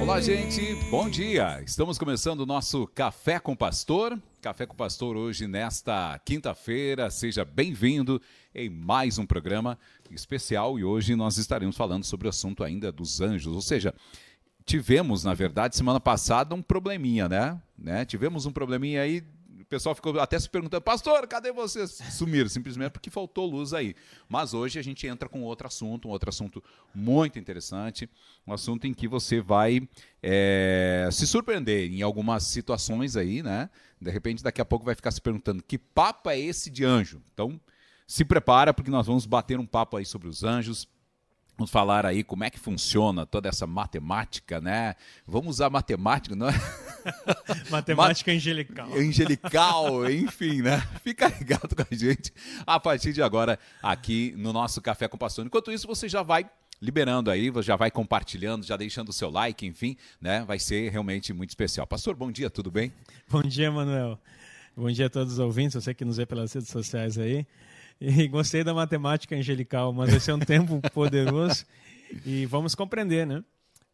Olá, gente, bom dia. Estamos começando o nosso Café com Pastor. Café com Pastor hoje, nesta quinta-feira. Seja bem-vindo em mais um programa especial e hoje nós estaremos falando sobre o assunto ainda dos anjos, ou seja, tivemos, na verdade, semana passada um probleminha, né? né? Tivemos um probleminha aí pessoal ficou até se perguntando, pastor, cadê vocês? Sumiram, simplesmente porque faltou luz aí. Mas hoje a gente entra com outro assunto, um outro assunto muito interessante, um assunto em que você vai é, se surpreender em algumas situações aí, né? De repente, daqui a pouco vai ficar se perguntando, que papo é esse de anjo? Então, se prepara, porque nós vamos bater um papo aí sobre os anjos, Vamos falar aí como é que funciona toda essa matemática, né? Vamos usar matemática, não é? matemática angelical. Angelical, enfim, né? Fica ligado com a gente a partir de agora aqui no nosso Café com Pastor. Enquanto isso, você já vai liberando aí, já vai compartilhando, já deixando o seu like, enfim, né? Vai ser realmente muito especial. Pastor, bom dia, tudo bem? Bom dia, Manuel. Bom dia a todos os ouvintes, você que nos vê pelas redes sociais aí. E gostei da matemática angelical, mas vai ser um tempo poderoso e vamos compreender, né?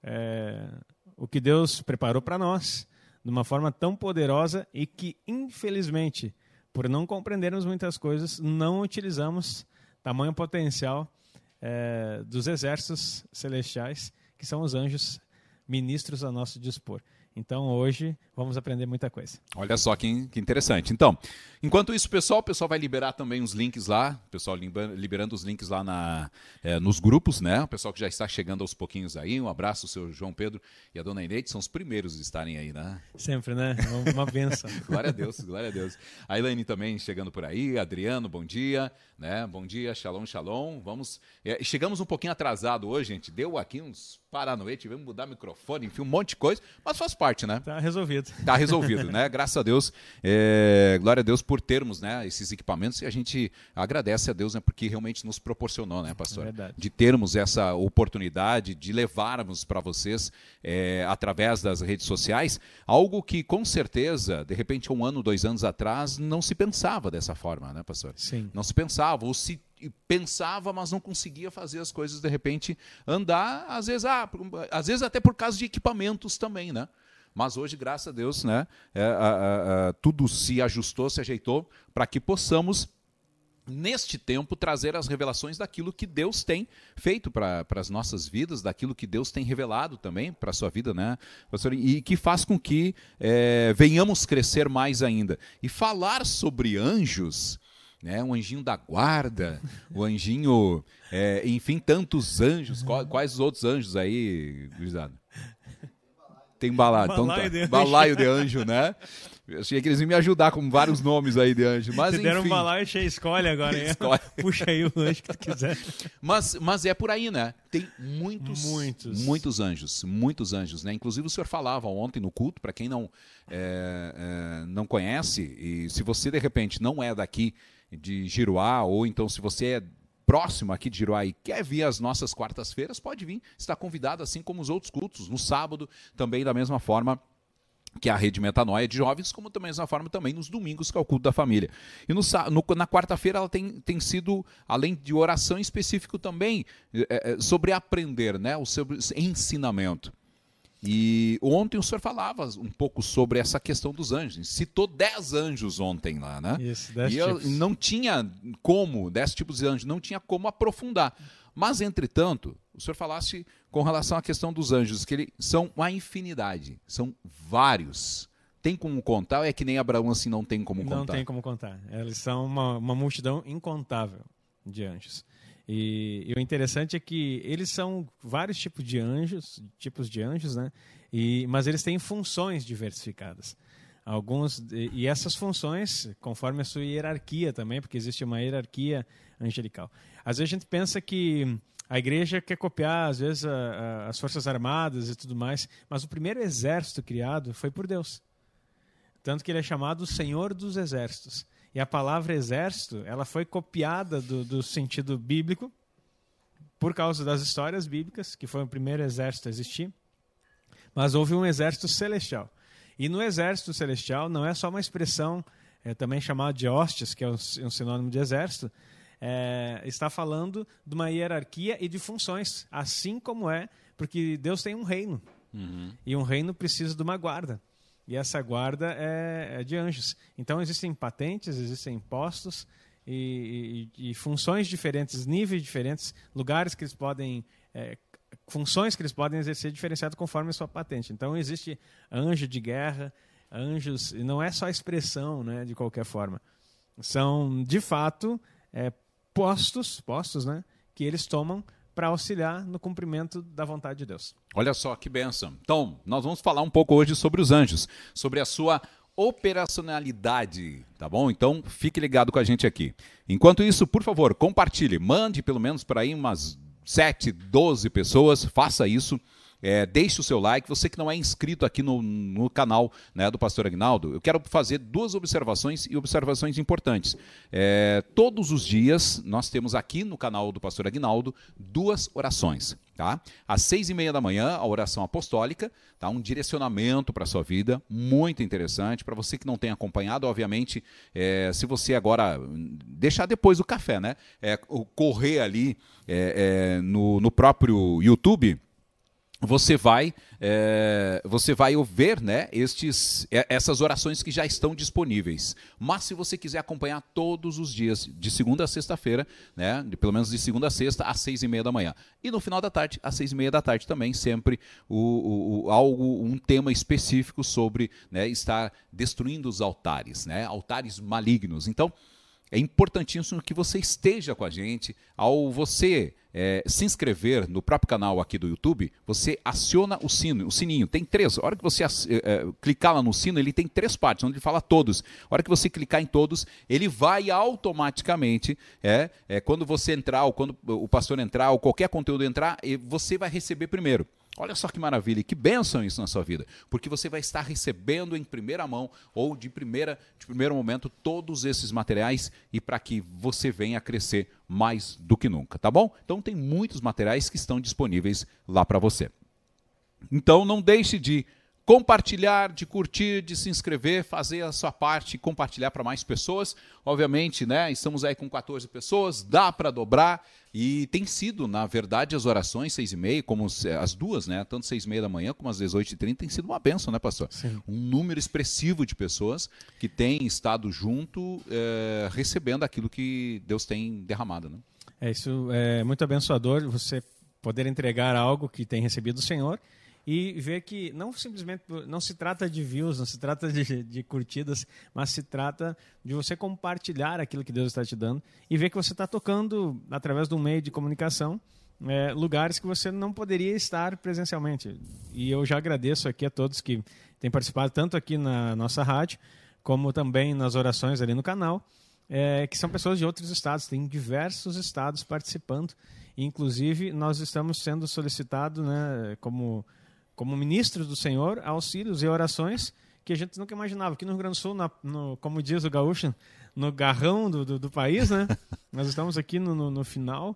É, o que Deus preparou para nós de uma forma tão poderosa e que, infelizmente, por não compreendermos muitas coisas, não utilizamos tamanho potencial é, dos exércitos celestiais, que são os anjos ministros a nosso dispor. Então hoje vamos aprender muita coisa. Olha só que, que interessante. Então, enquanto isso, pessoal, o pessoal vai liberar também os links lá, o pessoal liberando os links lá na, é, nos grupos, né? O pessoal que já está chegando aos pouquinhos aí. Um abraço, seu João Pedro e a dona Inês, são os primeiros a estarem aí, né? Sempre, né? Uma benção. glória a Deus, glória a Deus. A Elaine também chegando por aí, Adriano, bom dia, né? Bom dia, shalom, shalom. Vamos. É, chegamos um pouquinho atrasado hoje, gente. Deu aqui uns paranoia, tivemos que mudar microfone, enfim, um monte de coisa, mas faz parte, né? Tá resolvido. Tá resolvido, né? Graças a Deus, é, glória a Deus por termos, né, esses equipamentos e a gente agradece a Deus, né, porque realmente nos proporcionou, né, pastor? É verdade. De termos essa oportunidade de levarmos para vocês, é, através das redes sociais, algo que com certeza, de repente, um ano, dois anos atrás, não se pensava dessa forma, né, pastor? Sim. Não se pensava, ou se pensava, mas não conseguia fazer as coisas de repente andar, às vezes, ah, às vezes até por causa de equipamentos também, né? Mas hoje, graças a Deus, né, é, tudo se ajustou, se ajeitou para que possamos neste tempo trazer as revelações daquilo que Deus tem feito para as nossas vidas, daquilo que Deus tem revelado também para a sua vida, né, pastor? E que faz com que é, venhamos crescer mais ainda. E falar sobre anjos né? Um anjinho da guarda, o anjinho, é, enfim, tantos anjos. Quais os outros anjos aí, Gurizada? Tem balaio. Então, tá. de balaio de anjo, né? Eu achei que eles iam me ajudar com vários nomes aí de anjo. Mas, Te deram um balaio cheio, escolhe agora. escolhe. Puxa aí o anjo que tu quiser. Mas, mas é por aí, né? Tem muitos, muitos, muitos anjos, muitos anjos, né? Inclusive o senhor falava ontem no culto, para quem não, é, é, não conhece, e se você de repente não é daqui de Giruá, ou então se você é próximo aqui de Giruá e quer vir às nossas quartas-feiras, pode vir, está convidado, assim como os outros cultos, no sábado também da mesma forma que a rede Metanoia de jovens, como da mesma forma também nos domingos, que é o culto da família. E no, no, na quarta-feira ela tem, tem sido, além de oração específico também, é, é, sobre aprender, né, o seu ensinamento. E ontem o senhor falava um pouco sobre essa questão dos anjos. Citou dez anjos ontem lá, né? Isso, dez e eu não tinha como, dez tipos de anjos, não tinha como aprofundar. Mas, entretanto, o senhor falasse com relação à questão dos anjos, que eles são uma infinidade, são vários. Tem como contar ou é que nem Abraão assim não tem como contar? Não tem como contar. Eles são uma, uma multidão incontável de anjos. E, e, o interessante é que eles são vários tipos de anjos, tipos de anjos, né? E, mas eles têm funções diversificadas. Alguns e essas funções, conforme a sua hierarquia também, porque existe uma hierarquia angelical. Às vezes a gente pensa que a igreja quer copiar, às vezes, a, a, as forças armadas e tudo mais, mas o primeiro exército criado foi por Deus. Tanto que ele é chamado Senhor dos Exércitos. E a palavra exército, ela foi copiada do, do sentido bíblico por causa das histórias bíblicas, que foi o primeiro exército a existir. Mas houve um exército celestial. E no exército celestial não é só uma expressão é, também chamada de hostes, que é um, sinônimo de exército, é, está falando de uma hierarquia e de funções, assim como é, porque Deus tem um reino. Uhum. E um reino precisa de uma guarda. E essa guarda é, é de anjos. Então existem patentes, existem postos e, e, e, funções diferentes, níveis diferentes, lugares que eles podem. É, funções que eles podem exercer diferenciado conforme a sua patente. Então existe anjo de guerra, anjos, e não é só expressão né, de qualquer forma. São, de fato, é, postos, postos né, que eles tomam para auxiliar no cumprimento da vontade de Deus. Olha só que benção. Então, nós vamos falar um pouco hoje sobre os anjos, sobre a sua operacionalidade, tá bom? Então, fique ligado com a gente aqui. Enquanto isso, por favor, compartilhe, mande pelo menos para aí umas 7, 12 pessoas, faça isso. É, deixe o seu like. Você que não é inscrito aqui no, no canal né, do Pastor Agnaldo, eu quero fazer duas observações e observações importantes. É, todos os dias nós temos aqui no canal do Pastor Agnaldo duas orações. Tá? Às seis e meia da manhã, a oração apostólica, tá? um direcionamento para a sua vida, muito interessante. Para você que não tem acompanhado, obviamente, é, se você agora deixar depois do café, né? É, correr ali é, é, no, no próprio YouTube você vai é, você vai ver né, estes, essas orações que já estão disponíveis. Mas se você quiser acompanhar todos os dias, de segunda a sexta-feira, né, pelo menos de segunda a sexta, às seis e meia da manhã. E no final da tarde, às seis e meia da tarde também, sempre o, o, o algo, um tema específico sobre né, estar destruindo os altares, né, altares malignos. Então, é importantíssimo que você esteja com a gente. Ao você é, se inscrever no próprio canal aqui do YouTube, você aciona o sino, o sininho. Tem três. A hora que você é, é, clicar lá no sino, ele tem três partes, onde ele fala todos. A hora que você clicar em todos, ele vai automaticamente, é, é quando você entrar, ou quando o pastor entrar, ou qualquer conteúdo entrar, você vai receber primeiro. Olha só que maravilha, que bênção isso na sua vida, porque você vai estar recebendo em primeira mão ou de primeira de primeiro momento todos esses materiais e para que você venha crescer mais do que nunca, tá bom? Então tem muitos materiais que estão disponíveis lá para você. Então não deixe de compartilhar, de curtir, de se inscrever, fazer a sua parte e compartilhar para mais pessoas. Obviamente, né, estamos aí com 14 pessoas, dá para dobrar e tem sido, na verdade, as orações seis e meia, como as duas, né, tanto seis e meia da manhã como às 18 e 30 tem sido uma benção, né, pastor? Sim. Um número expressivo de pessoas que têm estado junto, é, recebendo aquilo que Deus tem derramado, né? É isso, é muito abençoador você poder entregar algo que tem recebido do Senhor e ver que não simplesmente não se trata de views, não se trata de, de curtidas, mas se trata de você compartilhar aquilo que Deus está te dando e ver que você está tocando através de um meio de comunicação é, lugares que você não poderia estar presencialmente. E eu já agradeço aqui a todos que têm participado tanto aqui na nossa rádio como também nas orações ali no canal. É, que são pessoas de outros estados, tem diversos estados participando. Inclusive, nós estamos sendo solicitados né, como como ministros do Senhor, auxílios e orações que a gente nunca imaginava. Aqui no Rio Grande do Sul, na, no, como diz o gaúcho, no garrão do, do, do país, né? Nós estamos aqui no, no, no final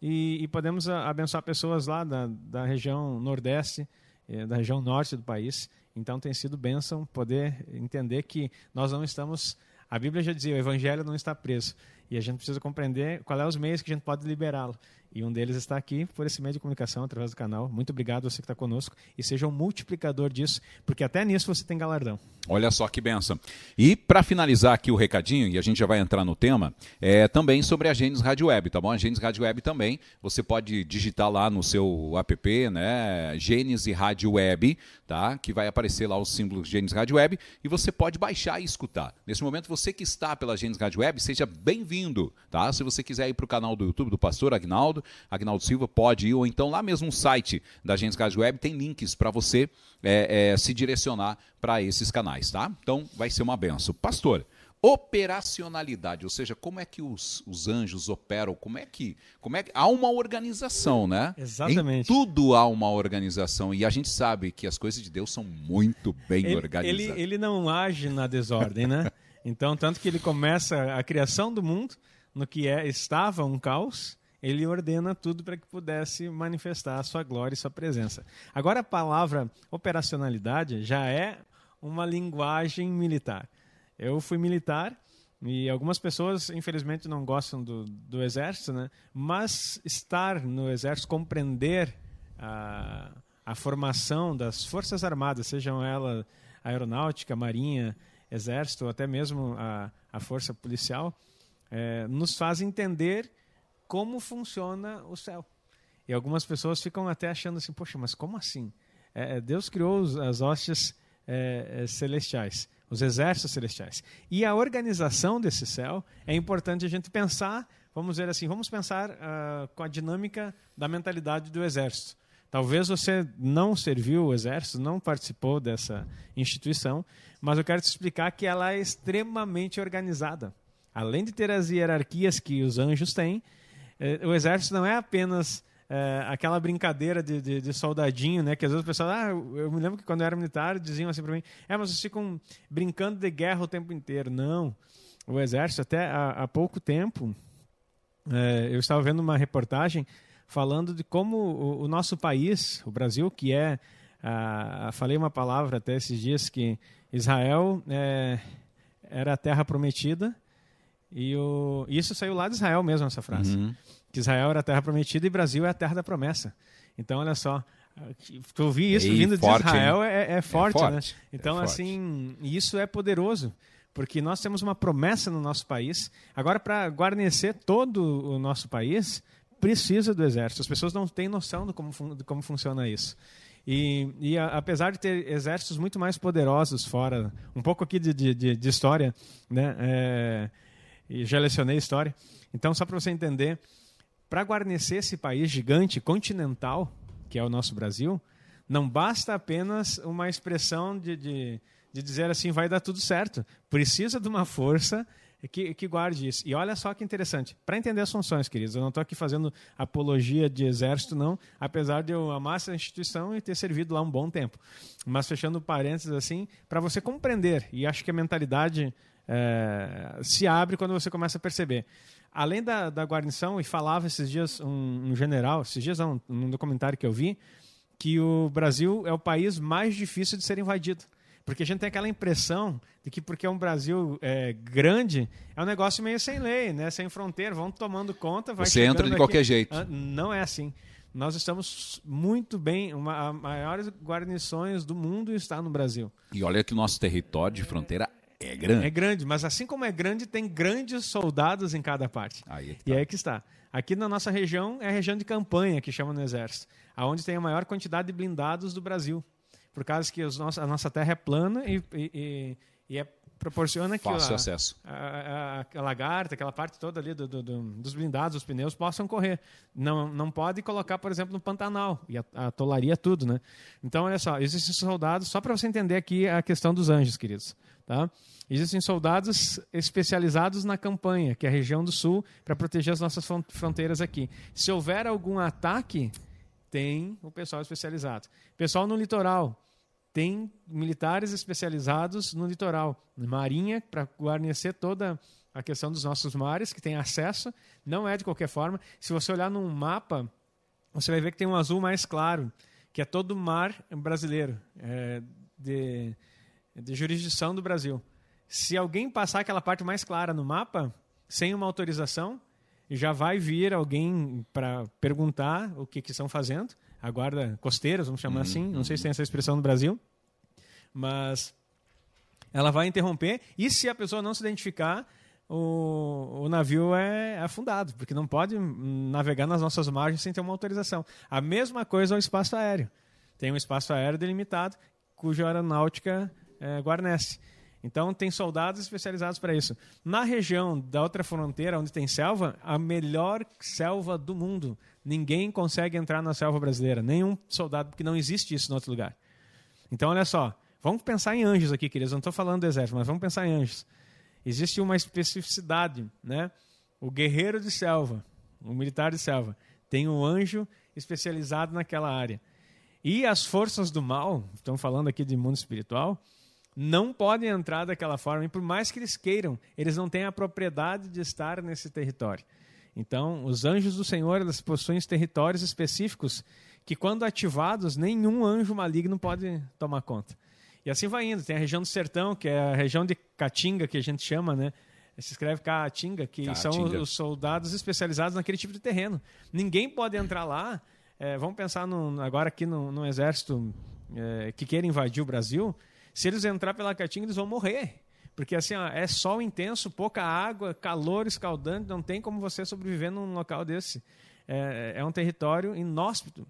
e, e, podemos abençoar pessoas lá da, da região nordeste, eh, da região norte do país. Então tem sido bênção poder entender que nós não estamos. A Bíblia já dizia, o evangelho não está preso. E a gente precisa compreender qual é os meios que a gente pode liberá-lo. E um deles está aqui por esse meio de comunicação, através do canal. Muito obrigado você que está conosco e seja um multiplicador disso, porque até nisso você tem galardão. Olha só que benção. E para finalizar aqui o recadinho, e a gente já vai entrar no tema, é também sobre a Gênesis Rádio Web, tá bom? A Gênesis Rádio Web também, você pode digitar lá no seu app, né, Gênesis Rádio Web, tá? Que vai aparecer lá o símbolo Gênesis Rádio Web e você pode baixar e escutar. Nesse momento, você que está pela Gênesis Rádio Web, seja bem-vindo, tá? Se você quiser ir para o canal do YouTube do Pastor Agnaldo, Agnaldo Silva, pode ir, ou então lá mesmo no site da Agência Rádio Web tem links para você é, é, se direcionar para esses canais, tá? Então vai ser uma benção. Pastor, operacionalidade, ou seja, como é que os, os anjos operam, como é que, como é que há uma organização, né? Exatamente. Em tudo há uma organização e a gente sabe que as coisas de Deus são muito bem ele, organizadas. Ele, ele não age na desordem, né? Então, tanto que ele começa a criação do mundo no que é estava um caos ele ordena tudo para que pudesse manifestar a sua glória e sua presença. Agora, a palavra operacionalidade já é uma linguagem militar. Eu fui militar e algumas pessoas, infelizmente, não gostam do, do exército, né? mas estar no exército, compreender a, a formação das Forças Armadas, sejam elas aeronáutica, marinha, exército, ou até mesmo a, a força policial, é, nos faz entender como funciona o céu. E algumas pessoas ficam até achando assim, poxa, mas como assim? É, Deus criou as hostes é, celestiais, os exércitos celestiais. E a organização desse céu é importante a gente pensar, vamos dizer assim, vamos pensar uh, com a dinâmica da mentalidade do exército. Talvez você não serviu o exército, não participou dessa instituição, mas eu quero te explicar que ela é extremamente organizada. Além de ter as hierarquias que os anjos têm, o exército não é apenas é, aquela brincadeira de, de, de, soldadinho, né? Que às vezes o pessoal, ah, eu me lembro que quando eu era militar diziam assim para mim, é, mas vocês ficam brincando de guerra o tempo inteiro. Não, o exército até há, há pouco tempo, é, eu estava vendo uma reportagem falando de como o, o nosso país, o Brasil, que é, ah, falei uma palavra até esses dias que Israel é, era a terra prometida e o, isso saiu lá de Israel mesmo essa frase, uhum. Que Israel era a terra prometida e Brasil é a terra da promessa. Então olha só, tu ouvir isso vindo forte, de Israel é, é, forte, é, forte, né? Então é assim, isso é poderoso porque nós temos uma promessa no nosso país. Agora, para guarnecer todo o nosso país, precisa do exército. As pessoas não têm noção de como, de como funciona isso. E, e a, apesar de ter exércitos muito mais poderosos fora, um pouco aqui de, de, de história, né? É, e já lecionei história. Então, só para você entender, para guarnecer esse país gigante, continental, que é o nosso Brasil, não basta apenas uma expressão de, de, de dizer assim, vai dar tudo certo. Precisa de uma força que, que guarde isso. E olha só que interessante, para entender as funções, queridos, eu não estou aqui fazendo apologia de exército, não, apesar de eu amar essa instituição e ter servido lá um bom tempo. Mas fechando parênteses assim, para você compreender, e acho que a mentalidade é, se abre quando você começa a perceber. Além da, da guarnição, e falava esses dias um, um general, esses dias não, num documentário que eu vi, que o Brasil é o país mais difícil de ser invadido. Porque a gente tem aquela impressão de que porque é um Brasil é, grande, é um negócio meio sem lei, né? sem fronteira, vão tomando conta. Vai Você entra de aqui. qualquer jeito. Ah, não é assim. Nós estamos muito bem, uma das maiores guarnições do mundo está no Brasil. E olha que o nosso território de fronteira é grande. É grande, mas assim como é grande, tem grandes soldados em cada parte. Aí é tá. E aí que está. Aqui na nossa região é a região de campanha, que chama no Exército, aonde tem a maior quantidade de blindados do Brasil por causa que os nossos, a nossa terra é plana e, e, e é, proporciona que Fácil a, acesso. A, a, a, lagarta, aquela parte toda ali do, do, do, dos blindados, os pneus, possam correr. Não, não pode colocar, por exemplo, no Pantanal e atolaria tudo, né? Então, olha só, existem soldados, só para você entender aqui a questão dos anjos, queridos, tá? Existem soldados especializados na campanha, que é a região do sul, para proteger as nossas fronteiras aqui. Se houver algum ataque, tem o pessoal especializado. Pessoal no litoral, tem militares especializados no litoral. Marinha, para guarnecer toda a questão dos nossos mares, que tem acesso, não é de qualquer forma. Se você olhar num mapa, você vai ver que tem um azul mais claro, que é todo o mar brasileiro, é, de, de jurisdição do Brasil. Se alguém passar aquela parte mais clara no mapa, sem uma autorização, já vai vir alguém para perguntar o que, que estão fazendo. A guarda costeira, vamos chamar uhum, assim. Não sei se tem essa expressão no Brasil. Mas ela vai interromper. E se a pessoa não se identificar, o, o navio é afundado, porque não pode navegar nas nossas margens sem ter uma autorização. A mesma coisa ao espaço aéreo. Tem um espaço aéreo delimitado, cuja aeronáutica é, guarnece. Então, tem soldados especializados para isso. Na região da outra fronteira, onde tem selva, a melhor selva do mundo. Ninguém consegue entrar na selva brasileira, nenhum soldado, porque não existe isso em outro lugar. Então, olha só, vamos pensar em anjos aqui, queridos. Não estou falando do exército, mas vamos pensar em anjos. Existe uma especificidade, né? O guerreiro de selva, o militar de selva, tem um anjo especializado naquela área. E as forças do mal, estamos falando aqui de mundo espiritual, não podem entrar daquela forma, e por mais que eles queiram, eles não têm a propriedade de estar nesse território. Então, os anjos do Senhor, eles possuem territórios específicos que, quando ativados, nenhum anjo maligno pode tomar conta. E assim vai indo. Tem a região do sertão, que é a região de Caatinga, que a gente chama, né? Se escreve Caatinga, que Caatinga. são os soldados especializados naquele tipo de terreno. Ninguém pode entrar lá é, vamos pensar no, agora aqui no, no exército é, que queira invadir o Brasil, se eles entrar pela Caatinga, eles vão morrer. Porque assim, ó, é sol intenso, pouca água, calor escaldante, não tem como você sobreviver num local desse. É, é um território inóspito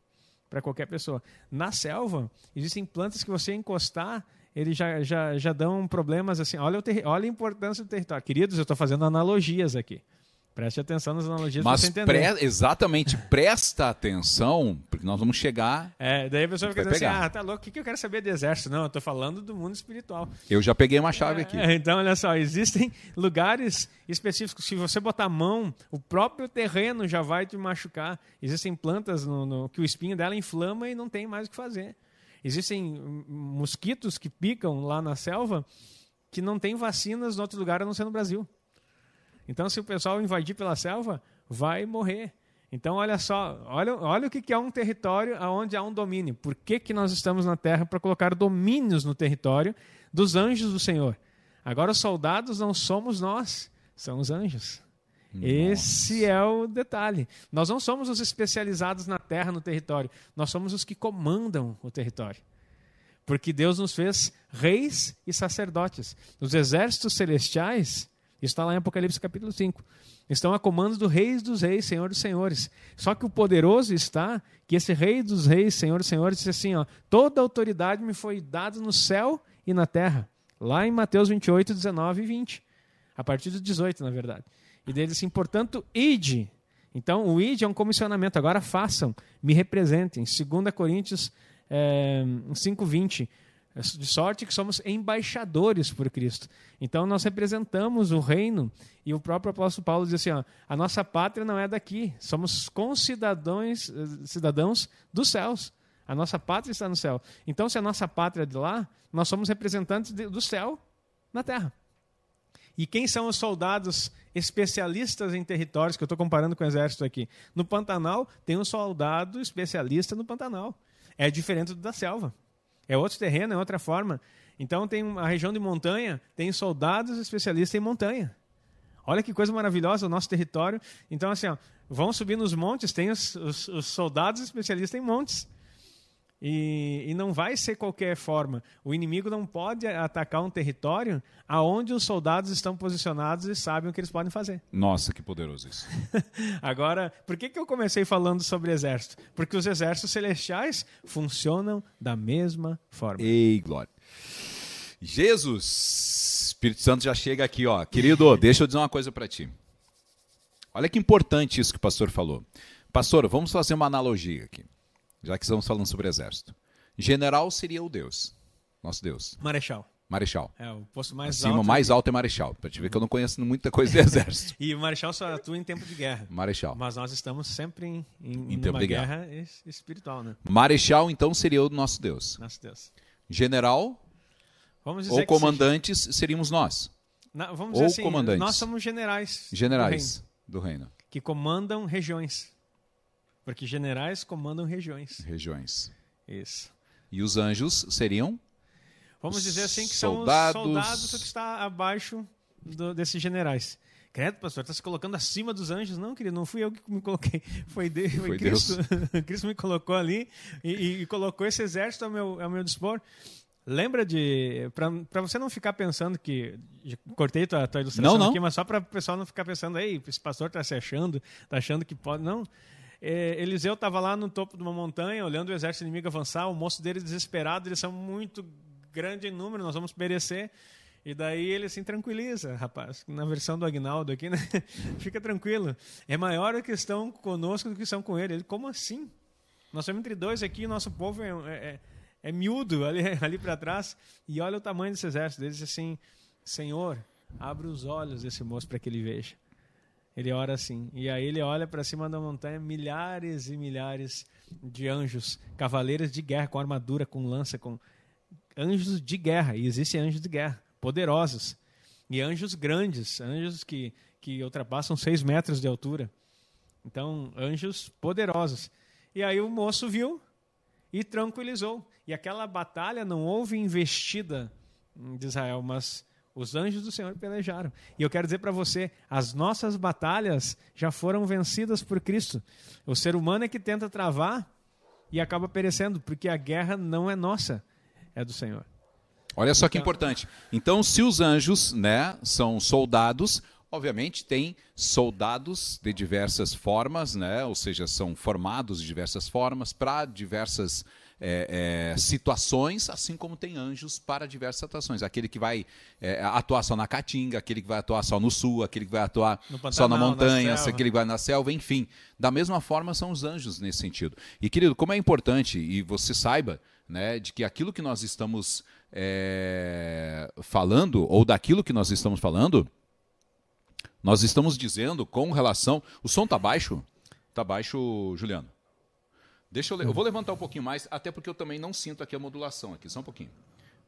para qualquer pessoa. Na selva, existem plantas que você encostar, eles já, já, já dão problemas assim. Olha, o olha a importância do território. Queridos, eu estou fazendo analogias aqui. Preste atenção nas analogias Mas pra você. Pre exatamente, presta atenção, porque nós vamos chegar. É, daí a pessoa fica dizendo assim: ah, tá louco, o que, que eu quero saber de exército? Não, eu tô falando do mundo espiritual. Eu já peguei uma chave é, aqui. Então, olha só, existem lugares específicos. Se você botar a mão, o próprio terreno já vai te machucar. Existem plantas no, no, que o espinho dela inflama e não tem mais o que fazer. Existem mosquitos que picam lá na selva que não tem vacinas em outro lugar a não ser no Brasil. Então, se o pessoal invadir pela selva, vai morrer. Então, olha só, olha, olha o que é um território onde há um domínio. Por que, que nós estamos na terra? Para colocar domínios no território dos anjos do Senhor. Agora, os soldados não somos nós, são os anjos. Nossa. Esse é o detalhe. Nós não somos os especializados na terra, no território. Nós somos os que comandam o território. Porque Deus nos fez reis e sacerdotes. Os exércitos celestiais está lá em Apocalipse capítulo 5. Estão a comando do Reis dos Reis, Senhor dos Senhores. Só que o poderoso está que esse Rei dos Reis, Senhor dos Senhores, disse assim: ó, toda autoridade me foi dada no céu e na terra. Lá em Mateus 28, 19 e 20. A partir do 18, na verdade. E dele assim, portanto, ide. Então, o ide é um comissionamento. Agora façam, me representem. 2 Coríntios é, 5, 20. De sorte que somos embaixadores por Cristo. Então nós representamos o reino e o próprio apóstolo Paulo diz assim: ó, a nossa pátria não é daqui, somos concidadãos eh, cidadãos dos céus. A nossa pátria está no céu. Então, se a nossa pátria é de lá, nós somos representantes de, do céu na terra. E quem são os soldados especialistas em territórios que eu estou comparando com o exército aqui? No Pantanal, tem um soldado especialista no Pantanal. É diferente do da selva. É outro terreno, é outra forma. Então tem a região de montanha, tem soldados especialistas em montanha. Olha que coisa maravilhosa o nosso território. Então, assim, ó, vão subir nos montes, tem os, os, os soldados especialistas em montes. E, e, não vai ser qualquer forma. O inimigo não pode atacar um território aonde os soldados estão posicionados e sabem o que eles podem fazer. Nossa, que poderoso isso. Agora, por que, que eu comecei falando sobre exército? Porque os exércitos celestiais funcionam da mesma forma. Ei, glória. Jesus, Espírito Santo já chega aqui, ó. Querido, deixa eu dizer uma coisa para ti. Olha que importante isso que o pastor falou. Pastor, vamos fazer uma analogia aqui já que estamos falando sobre exército. General seria o Deus, nosso Deus. Marechal. Marechal. É, o posto mais Acima, alto. mais alto é Marechal. Para te ver que eu não conheço muita coisa de exército. e o Marechal só atua em tempo de guerra. Marechal. Mas nós estamos sempre em, em, em tempo de guerra. guerra espiritual, né? Marechal, então, seria o nosso Deus. Nosso Deus. General ou comandantes seja... seríamos nós. Na, vamos ou dizer assim, comandantes. nós somos generais. Generais do reino. do reino. Que comandam regiões. Porque generais comandam regiões. Regiões. Isso. E os anjos seriam? Vamos dizer assim que soldados... são os soldados que está abaixo do, desses generais. Credo, pastor, está se colocando acima dos anjos? Não, querido, não fui eu que me coloquei. Foi, de, foi, foi Cristo. Cristo me colocou ali e, e, colocou esse exército ao meu, ao meu dispor. Lembra de. Para você não ficar pensando que. Cortei tua, tua ilustração não, não. aqui, mas só para o pessoal não ficar pensando, ei, esse pastor está se achando, está achando que pode. Não. É, Eliseu estava lá no topo de uma montanha, olhando o exército inimigo avançar, o moço dele desesperado, eles são muito grandes em número, nós vamos perecer. E daí ele se tranquiliza, rapaz. Na versão do Agnaldo aqui, né? Fica tranquilo. É maior a questão conosco do que são com ele. Ele, como assim? Nós somos entre dois aqui, nosso povo é, é, é, é miúdo ali, ali para trás. E olha o tamanho desse exército. Ele diz assim: Senhor, abre os olhos desse moço para que ele veja. Ele ora assim. E aí ele olha para cima da montanha, milhares e milhares de anjos, cavaleiros de guerra com armadura, com lança, com anjos de guerra. E existem anjos de guerra, poderosos. E anjos grandes, anjos que, que ultrapassam seis metros de altura. Então, anjos poderosos. E aí o moço viu e tranquilizou. E aquela batalha não houve investida de Israel, mas os anjos do Senhor pelejaram. E eu quero dizer para você, as nossas batalhas já foram vencidas por Cristo. O ser humano é que tenta travar e acaba perecendo, porque a guerra não é nossa, é do Senhor. Olha só que então- importante. Então, se os anjos né, são soldados, obviamente tem soldados de diversas formas, né, ou seja, são formados de diversas formas para diversas é, é, situações, assim como tem anjos para diversas situações. Aquele que vai é, atuar só na caatinga, aquele que vai atuar só no sul, aquele que vai atuar Pantanal, só na montanha, na aquele que vai na selva, enfim. Da mesma forma são os anjos nesse sentido. E querido, como é importante, e você saiba, né, de que aquilo que nós estamos é, falando, ou daquilo que nós estamos falando, nós estamos dizendo com relação. O som está baixo? Está baixo, Juliano? Deixa eu, eu vou levantar um pouquinho mais, até porque eu também não sinto aqui a modulação aqui, só um pouquinho.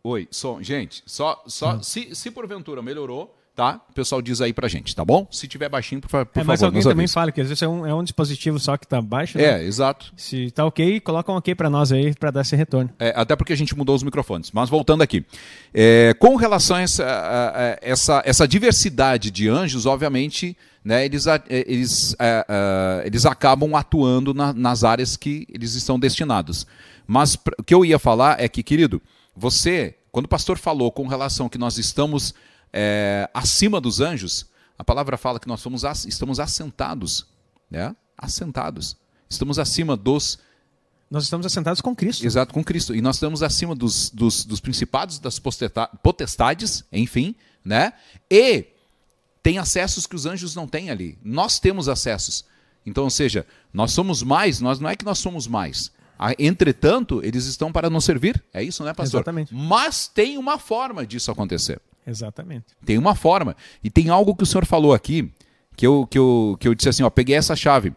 Oi, som. Gente, só, só hum. se, se porventura melhorou, tá? O pessoal diz aí pra gente, tá bom? Se tiver baixinho, por, por é, favor. Mas alguém também fala que às vezes é um, é um dispositivo só que tá baixo. Né? É, exato. Se tá ok, coloca um ok para nós aí para dar esse retorno. É, até porque a gente mudou os microfones. Mas voltando aqui. É, com relação a essa, a, a, essa, essa diversidade de anjos, obviamente né, eles, eles, é, é, eles acabam atuando na, nas áreas que eles estão destinados. Mas o que eu ia falar é que, querido, você, quando o pastor falou com relação que nós estamos é, acima dos anjos, a palavra fala que nós somos, estamos assentados, né? assentados. Estamos acima dos nós estamos assentados com Cristo. Exato, com Cristo. E nós estamos acima dos, dos, dos principados, das potestades, enfim, né? E tem acessos que os anjos não têm ali. Nós temos acessos. Então, ou seja, nós somos mais, nós não é que nós somos mais. Entretanto, eles estão para nos servir. É isso, né, pastor? Exatamente. Mas tem uma forma disso acontecer. Exatamente. Tem uma forma. E tem algo que o senhor falou aqui, que eu, que eu, que eu disse assim, ó, peguei essa chave.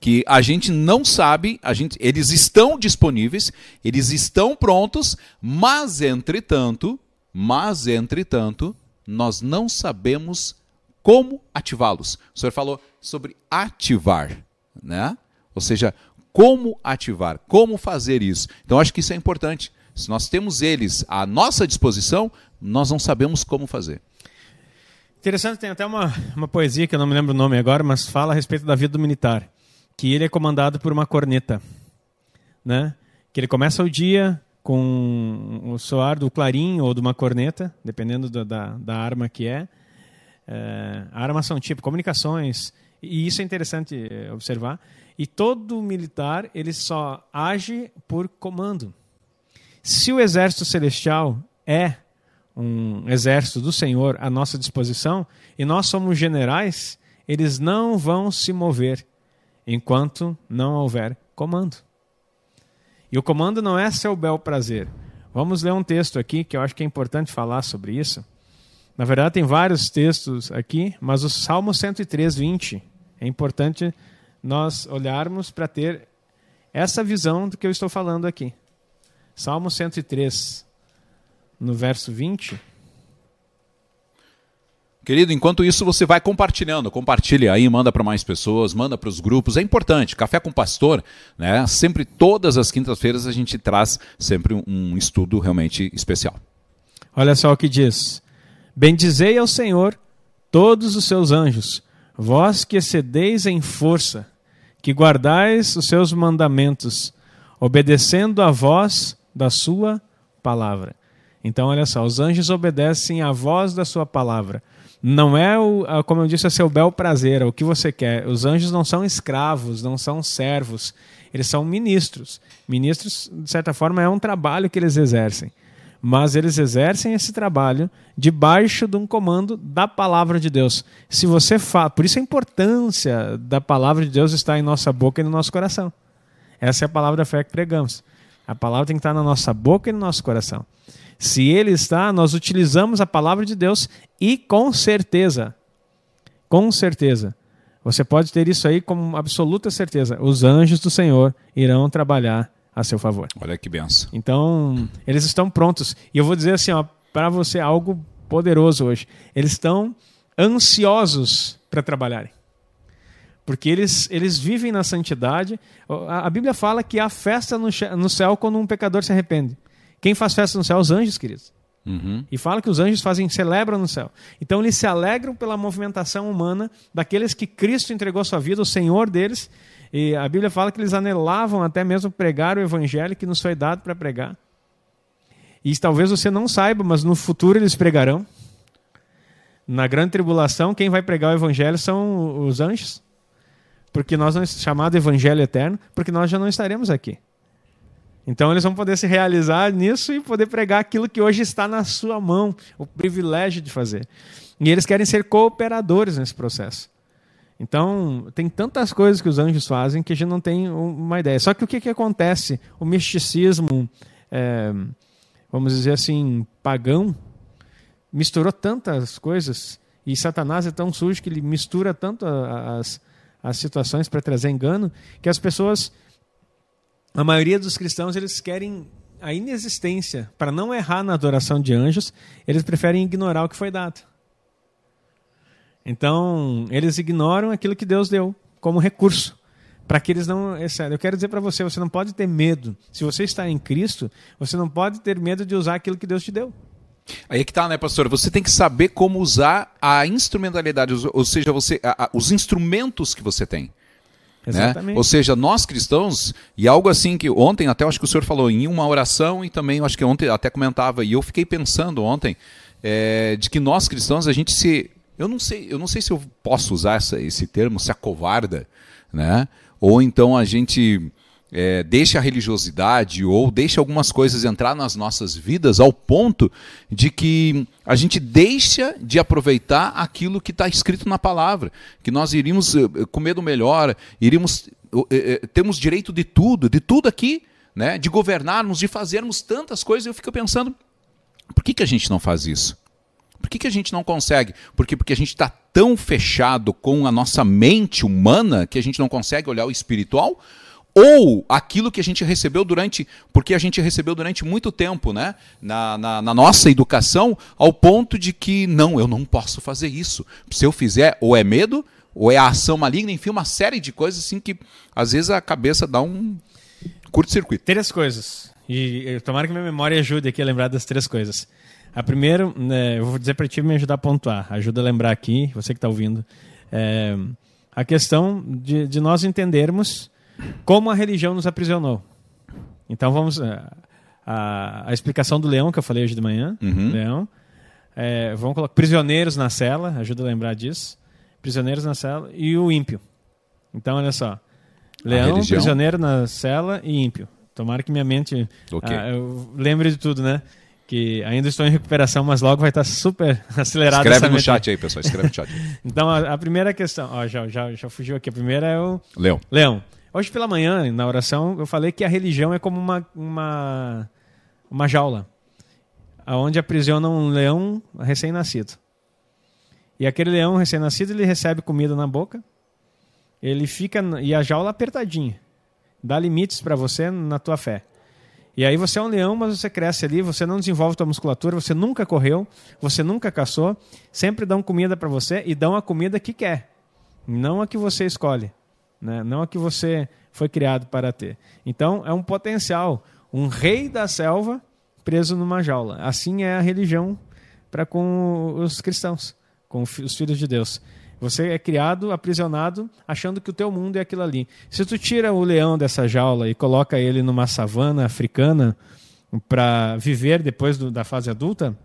Que a gente não sabe, a gente, eles estão disponíveis, eles estão prontos, mas entretanto, mas entretanto, nós não sabemos como ativá-los. O senhor falou sobre ativar, né? Ou seja, como ativar, como fazer isso. Então acho que isso é importante. Se nós temos eles à nossa disposição, nós não sabemos como fazer. Interessante, tem até uma, uma poesia que eu não me lembro o nome agora, mas fala a respeito da vida do militar, que ele é comandado por uma corneta, né? Que ele começa o dia com o soar do clarim ou de uma corneta, dependendo da, da, da arma que é. é. Armas são tipo comunicações, e isso é interessante é, observar. E todo militar ele só age por comando. Se o exército celestial é um exército do Senhor à nossa disposição e nós somos generais, eles não vão se mover enquanto não houver comando. E o comando não é seu bel prazer. Vamos ler um texto aqui que eu acho que é importante falar sobre isso. Na verdade, tem vários textos aqui, mas o Salmo 103, 20 é importante nós olharmos para ter essa visão do que eu estou falando aqui. Salmo 103, no verso 20. Querido, enquanto isso você vai compartilhando, compartilha aí, manda para mais pessoas, manda para os grupos, é importante. Café com Pastor, né? Sempre todas as quintas-feiras a gente traz sempre um estudo realmente especial. Olha só o que diz: Bendizei ao Senhor todos os seus anjos, vós que excedeis em força, que guardais os seus mandamentos, obedecendo a voz da sua palavra. Então, olha só, os anjos obedecem à voz da sua palavra não é, o, como eu disse, é seu bel prazer, é o que você quer. Os anjos não são escravos, não são servos, eles são ministros. Ministros, de certa forma, é um trabalho que eles exercem. Mas eles exercem esse trabalho debaixo de um comando da palavra de Deus. Se você fala, por isso a importância da palavra de Deus está em nossa boca e no nosso coração. Essa é a palavra da fé que pregamos. A palavra tem que estar na nossa boca e no nosso coração. Se ele está, nós utilizamos a palavra de Deus e com certeza, com certeza, você pode ter isso aí como absoluta certeza. Os anjos do Senhor irão trabalhar a seu favor. Olha que benção. Então, eles estão prontos. E eu vou dizer assim, para você algo poderoso hoje. Eles estão ansiosos para trabalharem. Porque eles, eles vivem na santidade. A, a Bíblia fala que há festa no, no céu quando um pecador se arrepende. Quem faz festa no céu? Os anjos, queridos. Uhum. E fala que os anjos fazem, celebram no céu. Então eles se alegram pela movimentação humana daqueles que Cristo entregou sua vida, o Senhor deles, E a Bíblia fala que eles anelavam até mesmo pregar o evangelho que nos foi dado para pregar. E talvez você não saiba, mas no futuro eles pregarão. Na grande tribulação, quem vai pregar o evangelho são os anjos. Porque nós não chamado evangelho eterno, porque nós já não estaremos aqui. Então eles vão poder se realizar nisso e poder pregar aquilo que hoje está na sua mão, o privilégio de fazer. E eles querem ser cooperadores nesse processo. Então, tem tantas coisas que os anjos fazem que a gente não tem uma ideia. Só que o que, que acontece? O misticismo, é, vamos dizer assim, pagão, misturou tantas coisas e Satanás é tão sujo que ele mistura tanto as, as situações para trazer engano que as pessoas a maioria dos cristãos eles querem a inexistência. Para não errar na adoração de anjos, eles preferem ignorar o que foi dado. Então, eles ignoram aquilo que Deus deu como recurso. Para que eles não. É eu quero dizer para você: você não pode ter medo. Se você está em Cristo, você não pode ter medo de usar aquilo que Deus te deu. Aí é que tá, né, pastor? Você tem que saber como usar a instrumentalidade, ou seja, você, a, a, os instrumentos que você tem. Né? Ou seja, nós cristãos, e algo assim que ontem até acho que o senhor falou em uma oração e também acho que ontem até comentava, e eu fiquei pensando ontem, é, de que nós cristãos, a gente se. Eu não sei, eu não sei se eu posso usar essa, esse termo, se acovarda, né? Ou então a gente é, deixa a religiosidade ou deixa algumas coisas entrar nas nossas vidas ao ponto de que a gente deixa de aproveitar aquilo que está escrito na palavra, que nós iríamos eh, comer do melhor, iríamos eh, eh, temos direito de tudo, de tudo aqui, né, de governarmos, de fazermos tantas coisas. Eu fico pensando, por que, que a gente não faz isso? Por que, que a gente não consegue? Porque, porque a gente está tão fechado com a nossa mente humana que a gente não consegue olhar o espiritual? Ou aquilo que a gente recebeu durante, porque a gente recebeu durante muito tempo, né, na, na, na, nossa educação, ao ponto de que não, eu não posso fazer isso. Se eu fizer, ou é medo, ou é a ação maligna, enfim, uma série de coisas assim que às vezes a cabeça dá um curto-circuito. Três coisas. E tomara que minha memória ajude aqui a lembrar das três coisas. A primeira, né, eu vou dizer para ti me ajudar a pontuar, ajuda a lembrar aqui, você que está ouvindo, é, a questão de, de nós entendermos como a religião nos aprisionou. Então vamos. A, eh, a, a explicação do leão que eu falei hoje de manhã. Uhum. Leão. É, vamos colocar prisioneiros na cela, ajuda a lembrar disso. Prisioneiros na cela e o ímpio. Então, olha só. Leão, prisioneiro na cela e ímpio. Tomara que minha mente okay. ah, eu lembre de tudo, né? Que ainda estou em recuperação, mas logo vai estar super acelerado. Escreve no chat aí, pessoal. Escreve no chat. então, a, a, primeira questão. Ó, já, já, já fugiu aqui. A primeira é o. Leão. Leão. Hoje pela manhã, na oração, eu falei que a religião é como uma, uma, uma jaula, onde aprisiona um leão recém-nascido. E aquele leão recém-nascido, ele recebe comida na boca, ele fica e a jaula apertadinha, dá limites para você na tua fé. E aí você é um leão, mas você cresce ali, você não desenvolve tua musculatura, você nunca correu, você nunca caçou, sempre dão comida para você e dão a comida que quer, não a que você escolhe né? não a que você foi criado para ter. Então, é um potencial, um rei da selva preso numa jaula. Assim é a religião para com os cristãos, com os filhos de Deus. Você é criado, aprisionado, achando que o teu mundo é aquilo ali. Se tu tira o leão dessa jaula e coloca ele numa savana africana para viver depois do, da fase adulta,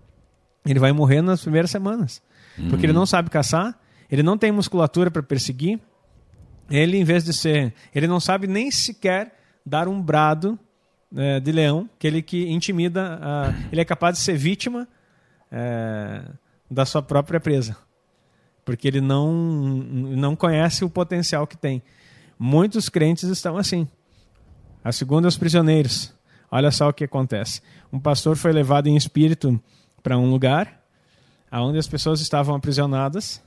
ele vai morrer nas primeiras semanas. Uhum. Porque ele não sabe caçar, ele não tem musculatura para perseguir, ele, em vez de ser. Ele não sabe nem sequer dar um brado é, de leão, que ele que intimida. A, ele é capaz de ser vítima é, da sua própria presa. Porque ele não, não conhece o potencial que tem. Muitos crentes estão assim. A segunda é os prisioneiros. Olha só o que acontece. Um pastor foi levado em espírito para um lugar onde as pessoas estavam aprisionadas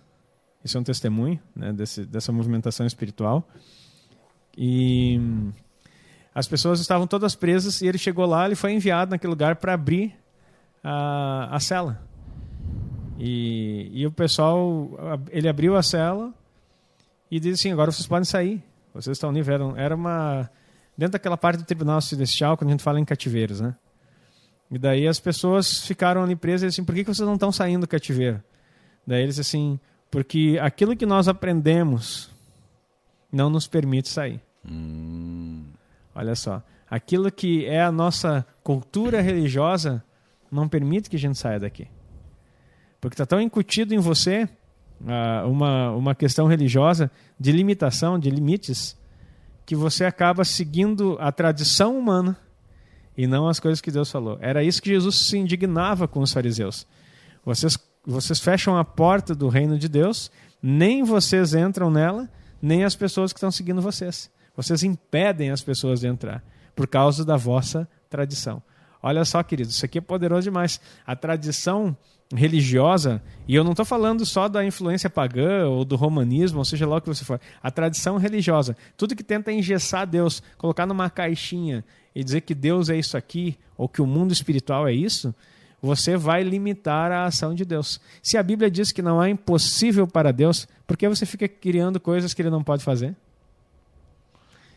isso é um testemunho né, desse, dessa movimentação espiritual. E as pessoas estavam todas presas e ele chegou lá, ele foi enviado naquele lugar para abrir a, a cela. E, e o pessoal, ele abriu a cela e disse assim: agora vocês podem sair, vocês estão livres. Era, uma. Dentro daquela parte do tribunal celestial, quando a gente fala em cativeiros, né? E daí as pessoas ficaram ali presas e assim: por que, que vocês não estão saindo do cativeiro? Daí eles assim: porque aquilo que nós aprendemos não nos permite sair. Hum. Olha só. Aquilo que é a nossa cultura religiosa não permite que a gente saia daqui. Porque está tão incutido em você uh, uma, uma questão religiosa de limitação, de limites, que você acaba seguindo a tradição humana e não as coisas que Deus falou. Era isso que Jesus se indignava com os fariseus. Vocês, vocês fecham a porta do reino de Deus, nem vocês entram nela, nem as pessoas que estão seguindo vocês. Vocês impedem as pessoas de entrar por causa da vossa tradição. Olha só, queridos, isso aqui é poderoso demais. A tradição religiosa, e eu não estou falando só da influência pagã ou do romanismo, ou seja lá o que você for, a tradição religiosa, tudo que tenta engessar Deus, colocar numa caixinha e dizer que Deus é isso aqui, ou que o mundo espiritual é isso, você vai limitar a ação de Deus. Se a Bíblia diz que não é impossível para Deus, por que você fica criando coisas que ele não pode fazer?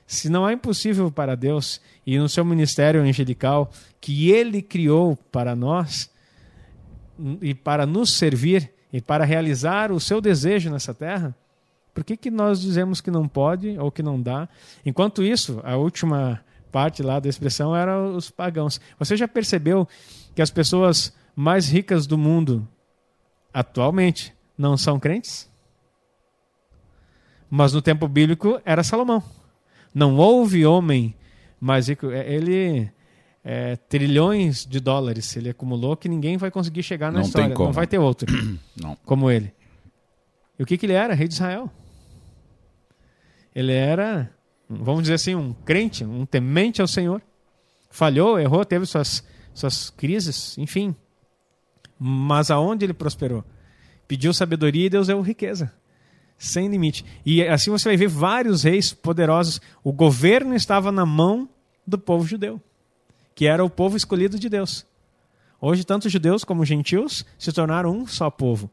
Se não é impossível para Deus e no seu ministério angelical que ele criou para nós e para nos servir e para realizar o seu desejo nessa terra, por que, que nós dizemos que não pode ou que não dá? Enquanto isso, a última parte lá da expressão era os pagãos. Você já percebeu que as pessoas mais ricas do mundo atualmente não são crentes? Mas no tempo bíblico era Salomão. Não houve homem mais rico. É, ele é, trilhões de dólares ele acumulou que ninguém vai conseguir chegar na não história. Não vai ter outro não. como ele. E o que, que ele era? Rei de Israel. Ele era, vamos dizer assim, um crente, um temente ao Senhor. Falhou, errou, teve suas, suas crises, enfim. Mas aonde ele prosperou? Pediu sabedoria e Deus deu riqueza sem limite. E assim você vai ver vários reis poderosos. O governo estava na mão do povo judeu, que era o povo escolhido de Deus. Hoje, tanto judeus como gentios se tornaram um só povo.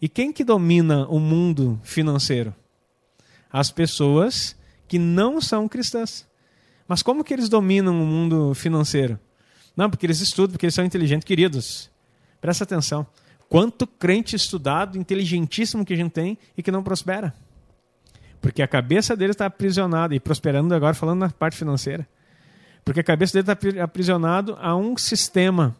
E quem que domina o mundo financeiro? As pessoas que não são cristãs. Mas como que eles dominam o mundo financeiro? Não, porque eles estudam, porque eles são inteligentes, queridos. Presta atenção. Quanto crente estudado, inteligentíssimo que a gente tem e que não prospera. Porque a cabeça dele está aprisionada, e prosperando agora falando na parte financeira. Porque a cabeça dele está aprisionado a um sistema.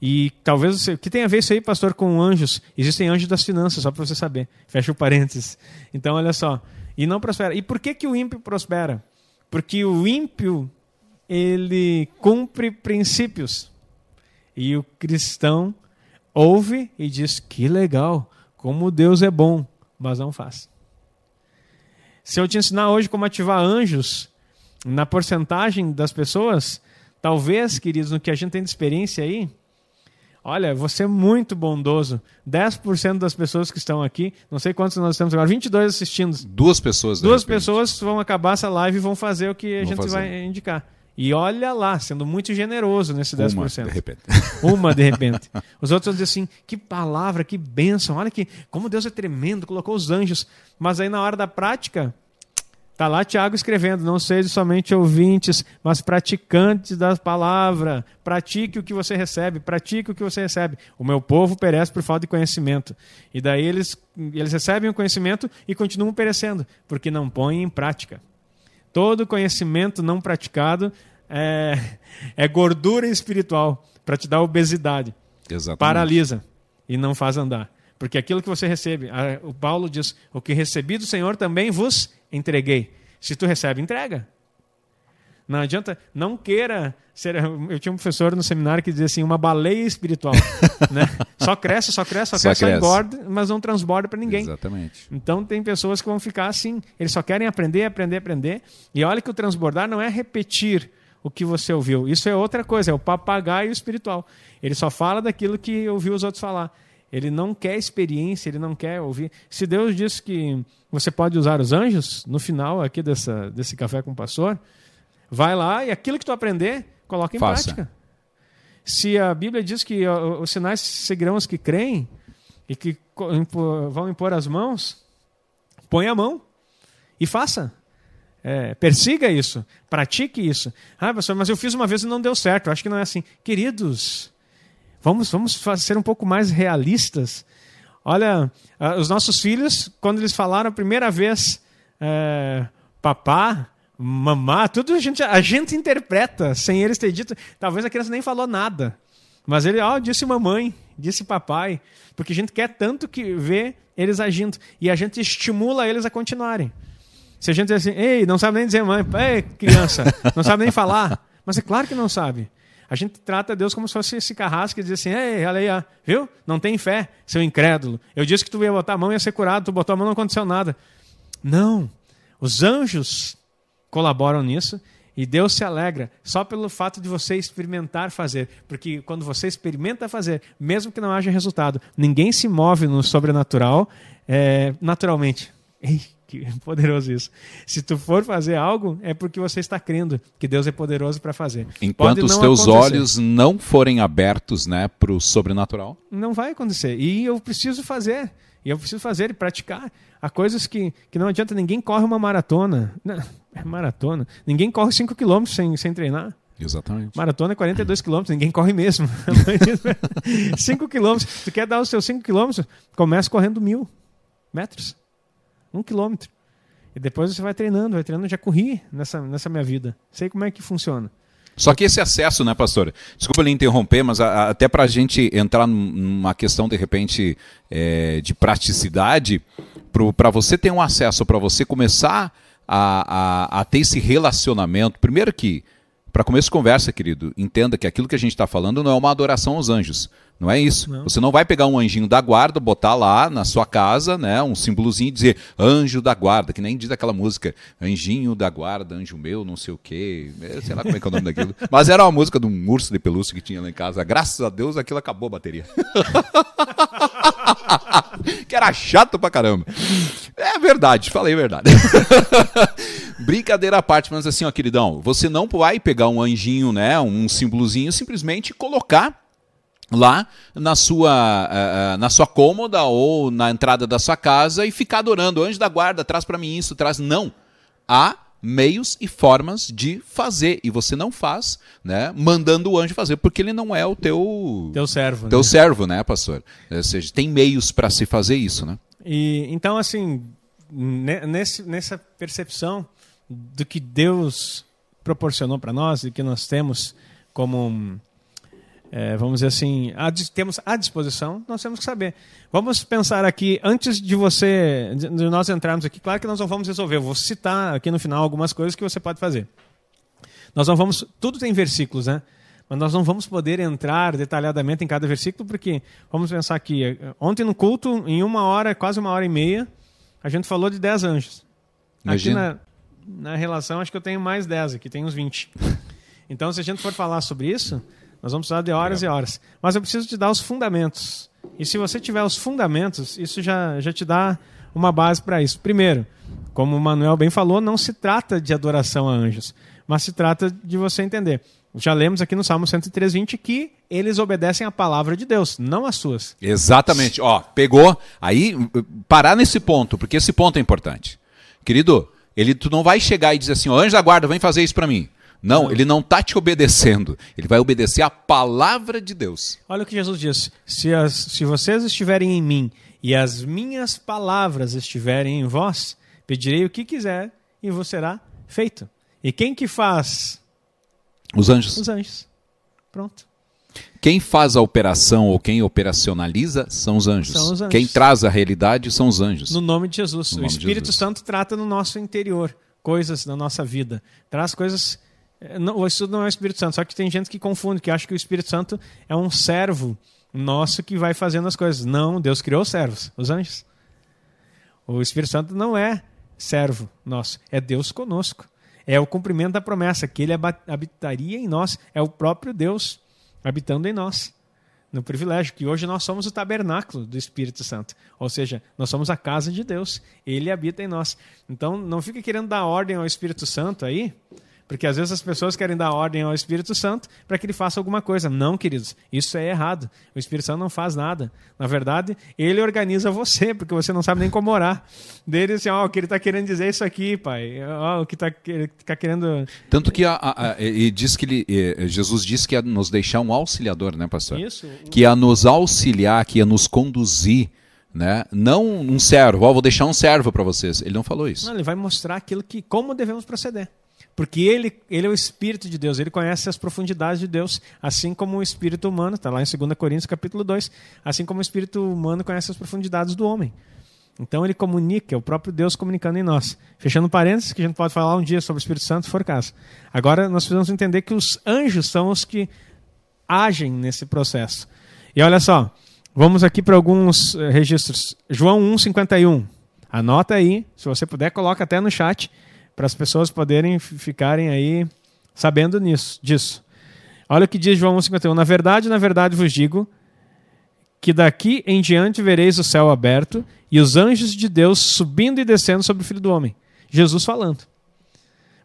E talvez. O que tem a ver isso aí, pastor, com anjos? Existem anjos das finanças, só para você saber. Fecha o parênteses. Então, olha só. E não prospera. E por que, que o ímpio prospera? Porque o ímpio, ele cumpre princípios. E o cristão ouve e diz: que legal, como Deus é bom, mas não faz. Se eu te ensinar hoje como ativar anjos na porcentagem das pessoas, talvez, queridos, no que a gente tem de experiência aí, olha, você é muito bondoso. 10% das pessoas que estão aqui, não sei quantos nós temos agora, 22 assistindo. Duas pessoas. Duas pessoas vão acabar essa live e vão fazer o que a vão gente fazer. vai indicar. E olha lá, sendo muito generoso nesse 10%. Uma, de repente. Uma, de repente. Os outros vão dizer assim: que palavra, que bênção, olha que, como Deus é tremendo, colocou os anjos. Mas aí na hora da prática, Está lá Tiago escrevendo: não sejam somente ouvintes, mas praticantes da palavra. Pratique o que você recebe, pratique o que você recebe. O meu povo perece por falta de conhecimento. E daí eles, eles recebem o conhecimento e continuam perecendo, porque não põem em prática. Todo conhecimento não praticado é, é gordura espiritual para te dar obesidade. Exatamente. Paralisa e não faz andar. Porque aquilo que você recebe, o Paulo diz: o que recebi do Senhor também vos entreguei. Se tu recebe, entrega. Não adianta, não queira ser. Eu tinha um professor no seminário que dizia assim: uma baleia espiritual. né? Só cresce, só cresce, só, só cresce, cresce, só engorda, mas não transborda para ninguém. Exatamente. Então tem pessoas que vão ficar assim, eles só querem aprender, aprender, aprender. E olha que o transbordar não é repetir o que você ouviu. Isso é outra coisa, é o papagaio espiritual. Ele só fala daquilo que ouviu os outros falar. Ele não quer experiência, ele não quer ouvir. Se Deus diz que você pode usar os anjos, no final aqui dessa, desse café com o pastor, vai lá e aquilo que tu aprender, coloca em Faça. prática. Se a Bíblia diz que os sinais seguirão os que creem e que vão impor as mãos, põe a mão e faça. É, persiga isso, pratique isso. Ah, pastor, mas eu fiz uma vez e não deu certo. Eu acho que não é assim. Queridos, Vamos, vamos ser um pouco mais realistas. Olha, ah, os nossos filhos, quando eles falaram a primeira vez é, papá mamar, tudo a gente, a gente interpreta sem eles ter dito. Talvez a criança nem falou nada. Mas ele, ó, disse mamãe, disse papai. Porque a gente quer tanto que ver eles agindo. E a gente estimula eles a continuarem. Se a gente diz assim, ei, não sabe nem dizer mãe, ei, criança, não sabe nem falar. Mas é claro que não sabe. A gente trata Deus como se fosse esse carrasco e diz assim, ei, olha aí, ó, viu? Não tem fé, seu incrédulo. Eu disse que tu ia botar a mão e ia ser curado, tu botou a mão não aconteceu nada. Não. Os anjos colaboram nisso e Deus se alegra só pelo fato de você experimentar fazer. Porque quando você experimenta fazer, mesmo que não haja resultado, ninguém se move no sobrenatural é, naturalmente. Ei, que poderoso isso. Se tu for fazer algo, é porque você está crendo que Deus é poderoso para fazer. Enquanto os teus acontecer. olhos não forem abertos né, para o sobrenatural. Não vai acontecer. E eu preciso fazer. E eu preciso fazer e praticar. Há coisas que, que não adianta. Ninguém corre uma maratona. Não, é maratona. Ninguém corre 5 km sem, sem treinar. Exatamente. Maratona é 42 quilômetros, ninguém corre mesmo. 5 quilômetros. Tu quer dar os seus 5 quilômetros? Começa correndo mil metros um quilômetro. E depois você vai treinando, vai treinando. Já corri nessa, nessa minha vida. Sei como é que funciona. Só que esse acesso, né, pastor? Desculpa lhe interromper, mas a, a, até para a gente entrar numa questão, de repente, é, de praticidade, para você ter um acesso, para você começar a, a, a, ter esse relacionamento, primeiro que, para começo de conversa, querido, entenda que aquilo que a gente está falando não é uma adoração aos anjos. Não é isso. Não. Você não vai pegar um anjinho da guarda, botar lá na sua casa, né, um símbolozinho e dizer anjo da guarda, que nem diz aquela música, anjinho da guarda, anjo meu, não sei o quê. É, sei lá como é que é o nome daquilo. Mas era uma música de um urso de pelúcia que tinha lá em casa. Graças a Deus aquilo acabou a bateria. que era chato pra caramba. É verdade, falei a verdade. Brincadeira à parte, mas assim, ó, queridão, você não vai pegar um anjinho, né, um símbolozinho, simplesmente colocar lá na sua, uh, na sua cômoda ou na entrada da sua casa e ficar adorando. Anjo da guarda, traz para mim isso, traz. Não. Há meios e formas de fazer e você não faz, né, mandando o anjo fazer, porque ele não é o teu teu servo, teu né? servo, né, pastor? Ou seja, tem meios para se fazer isso, né? E então assim, nesse, nessa percepção do que Deus proporcionou para nós e que nós temos como é, vamos dizer assim, a, temos à disposição, nós temos que saber. Vamos pensar aqui, antes de você, de nós entrarmos aqui, claro que nós não vamos resolver, eu vou citar aqui no final algumas coisas que você pode fazer. Nós não vamos, tudo tem versículos, né? Mas nós não vamos poder entrar detalhadamente em cada versículo, porque, vamos pensar aqui, ontem no culto, em uma hora, quase uma hora e meia, a gente falou de dez anjos. Imagina. Aqui na, na relação, acho que eu tenho mais dez aqui, tem uns vinte. Então, se a gente for falar sobre isso, nós vamos precisar de horas e horas. Mas eu preciso te dar os fundamentos. E se você tiver os fundamentos, isso já, já te dá uma base para isso. Primeiro, como o Manuel bem falou, não se trata de adoração a anjos, mas se trata de você entender. Já lemos aqui no Salmo 103:20 que eles obedecem à palavra de Deus, não às suas. Exatamente. Ó, pegou. Aí parar nesse ponto, porque esse ponto é importante. Querido, ele tu não vai chegar e dizer assim: "Anjo da guarda, vem fazer isso para mim". Não, ele não está te obedecendo. Ele vai obedecer à palavra de Deus. Olha o que Jesus diz: se, as, se vocês estiverem em mim e as minhas palavras estiverem em vós, pedirei o que quiser e vos será feito. E quem que faz? Os anjos. Os anjos. Pronto. Quem faz a operação ou quem operacionaliza são os anjos. São os anjos. Quem traz a realidade são os anjos. No nome de Jesus. No o Espírito Jesus. Santo trata no nosso interior coisas da nossa vida. Traz coisas não, isso não é o Espírito Santo, só que tem gente que confunde, que acha que o Espírito Santo é um servo nosso que vai fazendo as coisas. Não, Deus criou servos, os anjos. O Espírito Santo não é servo nosso, é Deus conosco. É o cumprimento da promessa, que ele habitaria em nós, é o próprio Deus habitando em nós. No privilégio, que hoje nós somos o tabernáculo do Espírito Santo. Ou seja, nós somos a casa de Deus, ele habita em nós. Então, não fica querendo dar ordem ao Espírito Santo aí, porque às vezes as pessoas querem dar ordem ao Espírito Santo para que ele faça alguma coisa. Não, queridos, isso é errado. O Espírito Santo não faz nada. Na verdade, ele organiza você, porque você não sabe nem como orar. Dele, assim, ó, oh, o que ele está querendo dizer é isso aqui, pai. Ó, oh, o que está tá querendo. Tanto que a, a, a, ele diz que ele, Jesus disse que ia nos deixar um auxiliador, né, pastor? Isso. Que ia nos auxiliar, que ia nos conduzir. Né? Não um servo, ó, vou deixar um servo para vocês. Ele não falou isso. Não, ele vai mostrar aquilo que como devemos proceder. Porque ele, ele é o Espírito de Deus, ele conhece as profundidades de Deus, assim como o Espírito humano, está lá em 2 Coríntios capítulo 2, assim como o Espírito humano conhece as profundidades do homem. Então ele comunica, é o próprio Deus comunicando em nós. Fechando parênteses, que a gente pode falar um dia sobre o Espírito Santo, se for caso. Agora nós precisamos entender que os anjos são os que agem nesse processo. E olha só, vamos aqui para alguns eh, registros. João 1,51. Anota aí, se você puder, coloca até no chat para as pessoas poderem ficarem aí sabendo nisso, disso. Olha o que diz João 1,51. Na verdade, na verdade vos digo que daqui em diante vereis o céu aberto e os anjos de Deus subindo e descendo sobre o Filho do Homem. Jesus falando.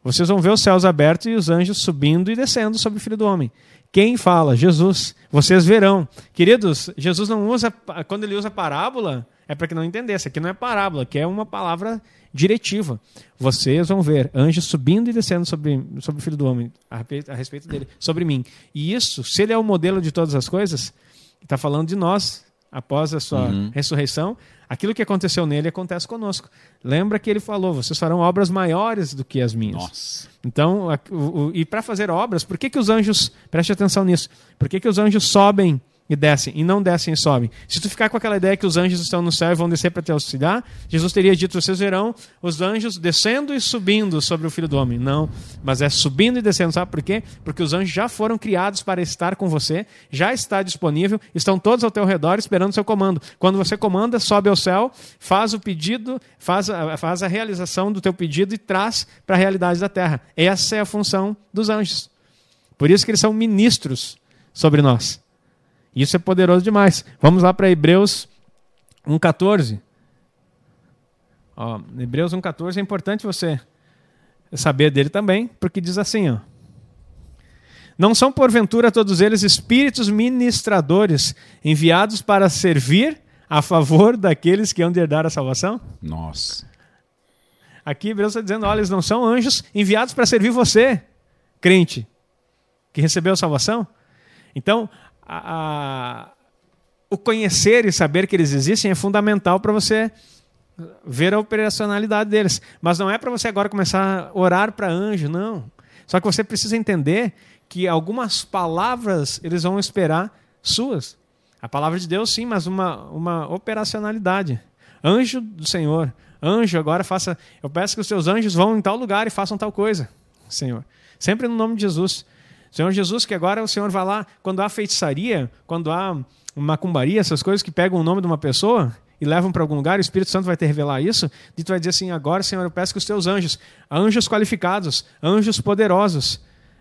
Vocês vão ver os céus abertos e os anjos subindo e descendo sobre o Filho do Homem. Quem fala? Jesus. Vocês verão. Queridos, Jesus não usa, quando ele usa parábola, é para que não entendesse. Aqui não é parábola, que é uma palavra diretiva. Vocês vão ver anjos subindo e descendo sobre, sobre o Filho do Homem, a, a respeito dele, sobre mim. E isso, se ele é o modelo de todas as coisas, está falando de nós, após a sua uhum. ressurreição, aquilo que aconteceu nele acontece conosco. Lembra que ele falou: vocês farão obras maiores do que as minhas. Nossa. Então, o, o, e para fazer obras, por que, que os anjos, preste atenção nisso, por que, que os anjos sobem e descem, e não descem e sobem. Se tu ficar com aquela ideia que os anjos estão no céu e vão descer para te auxiliar, Jesus teria dito: vocês verão os anjos descendo e subindo sobre o filho do homem. Não, mas é subindo e descendo. Sabe por quê? Porque os anjos já foram criados para estar com você, já está disponível, estão todos ao teu redor esperando o seu comando. Quando você comanda, sobe ao céu, faz o pedido, faz a, faz a realização do teu pedido e traz para a realidade da terra. Essa é a função dos anjos. Por isso que eles são ministros sobre nós. Isso é poderoso demais. Vamos lá para Hebreus 1,14. Ó, Hebreus 1,14 é importante você saber dele também, porque diz assim: ó, Não são porventura todos eles espíritos ministradores enviados para servir a favor daqueles que hão de herdar a salvação? Nossa. Aqui Hebreus está dizendo: olha, eles não são anjos enviados para servir você, crente, que recebeu a salvação. Então, a, a, o conhecer e saber que eles existem é fundamental para você ver a operacionalidade deles. Mas não é para você agora começar a orar para anjo, não. Só que você precisa entender que algumas palavras eles vão esperar suas. A palavra de Deus, sim, mas uma, uma operacionalidade. Anjo do Senhor, anjo, agora faça. Eu peço que os seus anjos vão em tal lugar e façam tal coisa, Senhor. Sempre no nome de Jesus. Senhor Jesus, que agora o Senhor vai lá, quando há feitiçaria, quando há macumbaria, essas coisas que pegam o nome de uma pessoa e levam para algum lugar, o Espírito Santo vai te revelar isso, e tu vai dizer assim: agora, Senhor, eu peço que os teus anjos, anjos qualificados, anjos poderosos,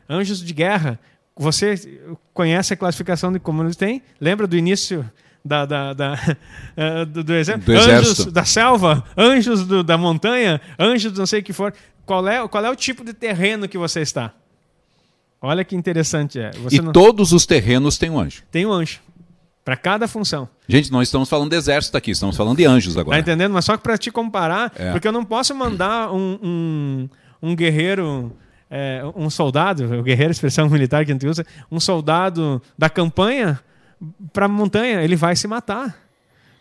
anjos de guerra, você conhece a classificação de como eles têm? Lembra do início da, da, da uh, do, do, exército? do, Anjos da selva, anjos do, da montanha, anjos do não sei o que for. Qual é, qual é o tipo de terreno que você está? Olha que interessante é. Você e não... todos os terrenos têm um anjo. Tem um anjo. Para cada função. Gente, não estamos falando de exército aqui, estamos falando de anjos agora. Tá entendendo? Mas só para te comparar, é. porque eu não posso mandar um, um, um guerreiro, é, um soldado, o guerreiro, expressão militar que a gente usa, um soldado da campanha para a montanha, ele vai se matar.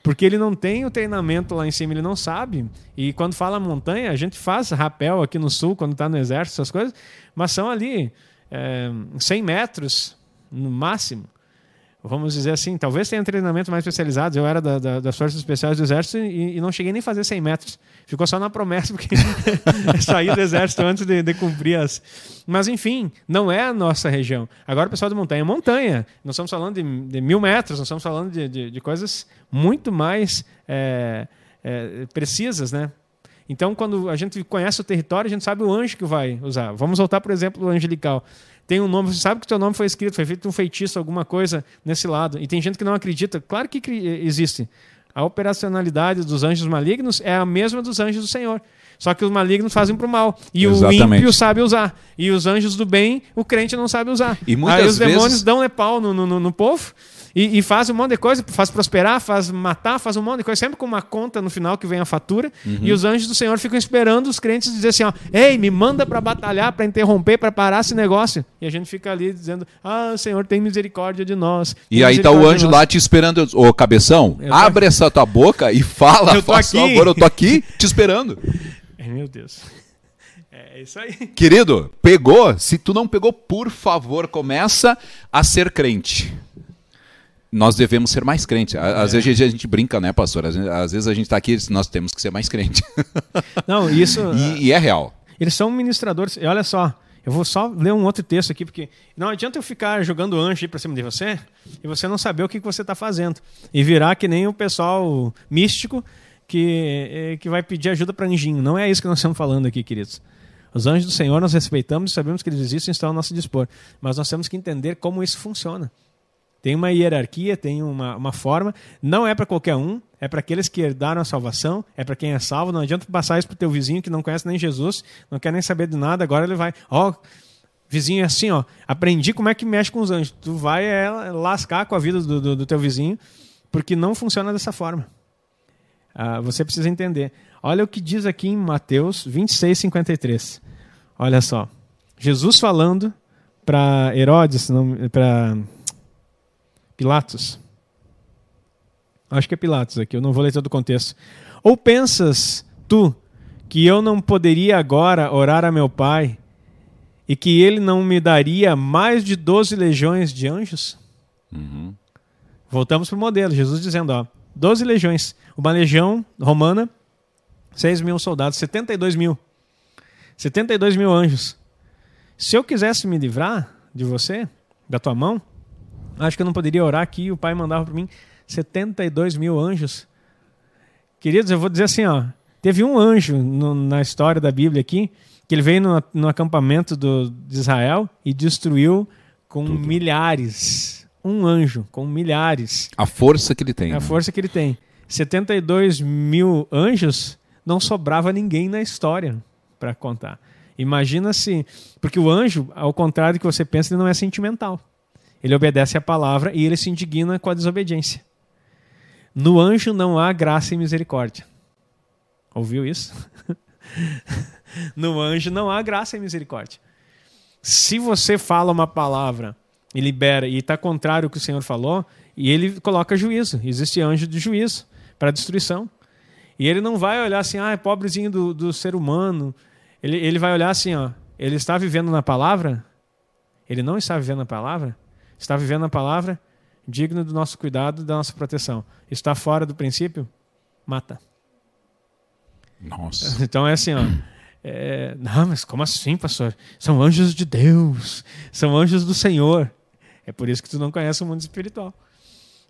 Porque ele não tem o treinamento lá em cima, ele não sabe. E quando fala montanha, a gente faz rapel aqui no sul, quando está no exército, essas coisas, mas são ali é, 100 metros no máximo. Vamos dizer assim, talvez tenha treinamento mais especializado. Eu era da, da, das Forças Especiais do Exército e, e, não cheguei nem a fazer 100 metros. Ficou só na promessa, porque saí do Exército antes de, de, cumprir as. Mas, enfim, não é a nossa região. Agora, o pessoal de montanha é montanha. Nós estamos falando de, de mil metros, nós estamos falando de, de, de coisas muito mais é, é, precisas, né? Então, quando a gente conhece o território, a gente sabe o anjo que vai usar. Vamos voltar, por exemplo, o angelical. Tem um nome, você sabe que o teu nome foi escrito, foi feito um feitiço, alguma coisa nesse lado. E tem gente que não acredita. Claro que existe. A operacionalidade dos anjos malignos é a mesma dos anjos do Senhor. Só que os malignos fazem para o mal. E Exatamente. o ímpio sabe usar. E os anjos do bem, o crente não sabe usar. E muitas Aí os vezes... demônios dão né, pau no, no, no povo e, e, faz um monte de coisa, faz prosperar, faz matar, faz um monte de coisa, sempre com uma conta no final que vem a fatura. Uhum. E os anjos do Senhor ficam esperando os crentes dizer assim: ó, ei, me manda para batalhar, para interromper, para parar esse negócio. E a gente fica ali dizendo: ah, Senhor, tem misericórdia de nós. E aí tá o anjo lá te esperando, ô cabeção, abre essa tua boca e fala, eu aqui. favor, eu tô aqui te esperando. Meu Deus. É isso aí. Querido, pegou? Se tu não pegou, por favor, começa a ser crente. Nós devemos ser mais crentes. Às é. vezes a gente brinca, né, pastor? Às vezes a gente está aqui e nós temos que ser mais crente. Não, isso. e, e é real. Eles são ministradores. E olha só, eu vou só ler um outro texto aqui, porque não adianta eu ficar jogando anjo para cima de você e você não saber o que, que você está fazendo. E virar que nem o pessoal místico que, eh, que vai pedir ajuda para anjinho. Não é isso que nós estamos falando aqui, queridos. Os anjos do Senhor nós respeitamos e sabemos que eles existem e estão ao nosso dispor. Mas nós temos que entender como isso funciona. Tem uma hierarquia, tem uma, uma forma. Não é para qualquer um, é para aqueles que herdaram a salvação, é para quem é salvo. Não adianta passar isso para o teu vizinho que não conhece nem Jesus, não quer nem saber de nada, agora ele vai. Ó, oh, vizinho é assim, ó. Aprendi como é que mexe com os anjos. Tu vai é, lascar com a vida do, do, do teu vizinho, porque não funciona dessa forma. Ah, você precisa entender. Olha o que diz aqui em Mateus 26, 53. Olha só. Jesus falando para Herodes, para Pilatos. Acho que é Pilatos aqui, eu não vou ler todo o contexto. Ou pensas tu que eu não poderia agora orar a meu Pai e que ele não me daria mais de 12 legiões de anjos? Uhum. Voltamos para o modelo, Jesus dizendo, ó, 12 legiões. Uma legião romana, 6 mil soldados, 72 mil. 72 mil anjos. Se eu quisesse me livrar de você, da tua mão, Acho que eu não poderia orar aqui. O pai mandava para mim 72 mil anjos. Queridos, eu vou dizer assim, ó. Teve um anjo no, na história da Bíblia aqui, que ele veio no, no acampamento do, de Israel e destruiu com Tudo. milhares. Um anjo com milhares. A força que ele tem. A né? força que ele tem. 72 mil anjos, não sobrava ninguém na história para contar. Imagina se. Porque o anjo, ao contrário do que você pensa, ele não é sentimental. Ele obedece à palavra e ele se indigna com a desobediência. No anjo não há graça e misericórdia. Ouviu isso? no anjo não há graça e misericórdia. Se você fala uma palavra e libera e está contrário ao que o Senhor falou, e ele coloca juízo. Existe anjo de juízo para destruição. E ele não vai olhar assim, ah, é pobrezinho do, do ser humano. Ele, ele vai olhar assim, ó, ele está vivendo na palavra? Ele não está vivendo na palavra? Está vivendo a palavra? Digno do nosso cuidado, da nossa proteção. Está fora do princípio? Mata. Nossa. Então é assim, ó. É, não, mas como assim, pastor? São anjos de Deus. São anjos do Senhor. É por isso que tu não conhece o mundo espiritual.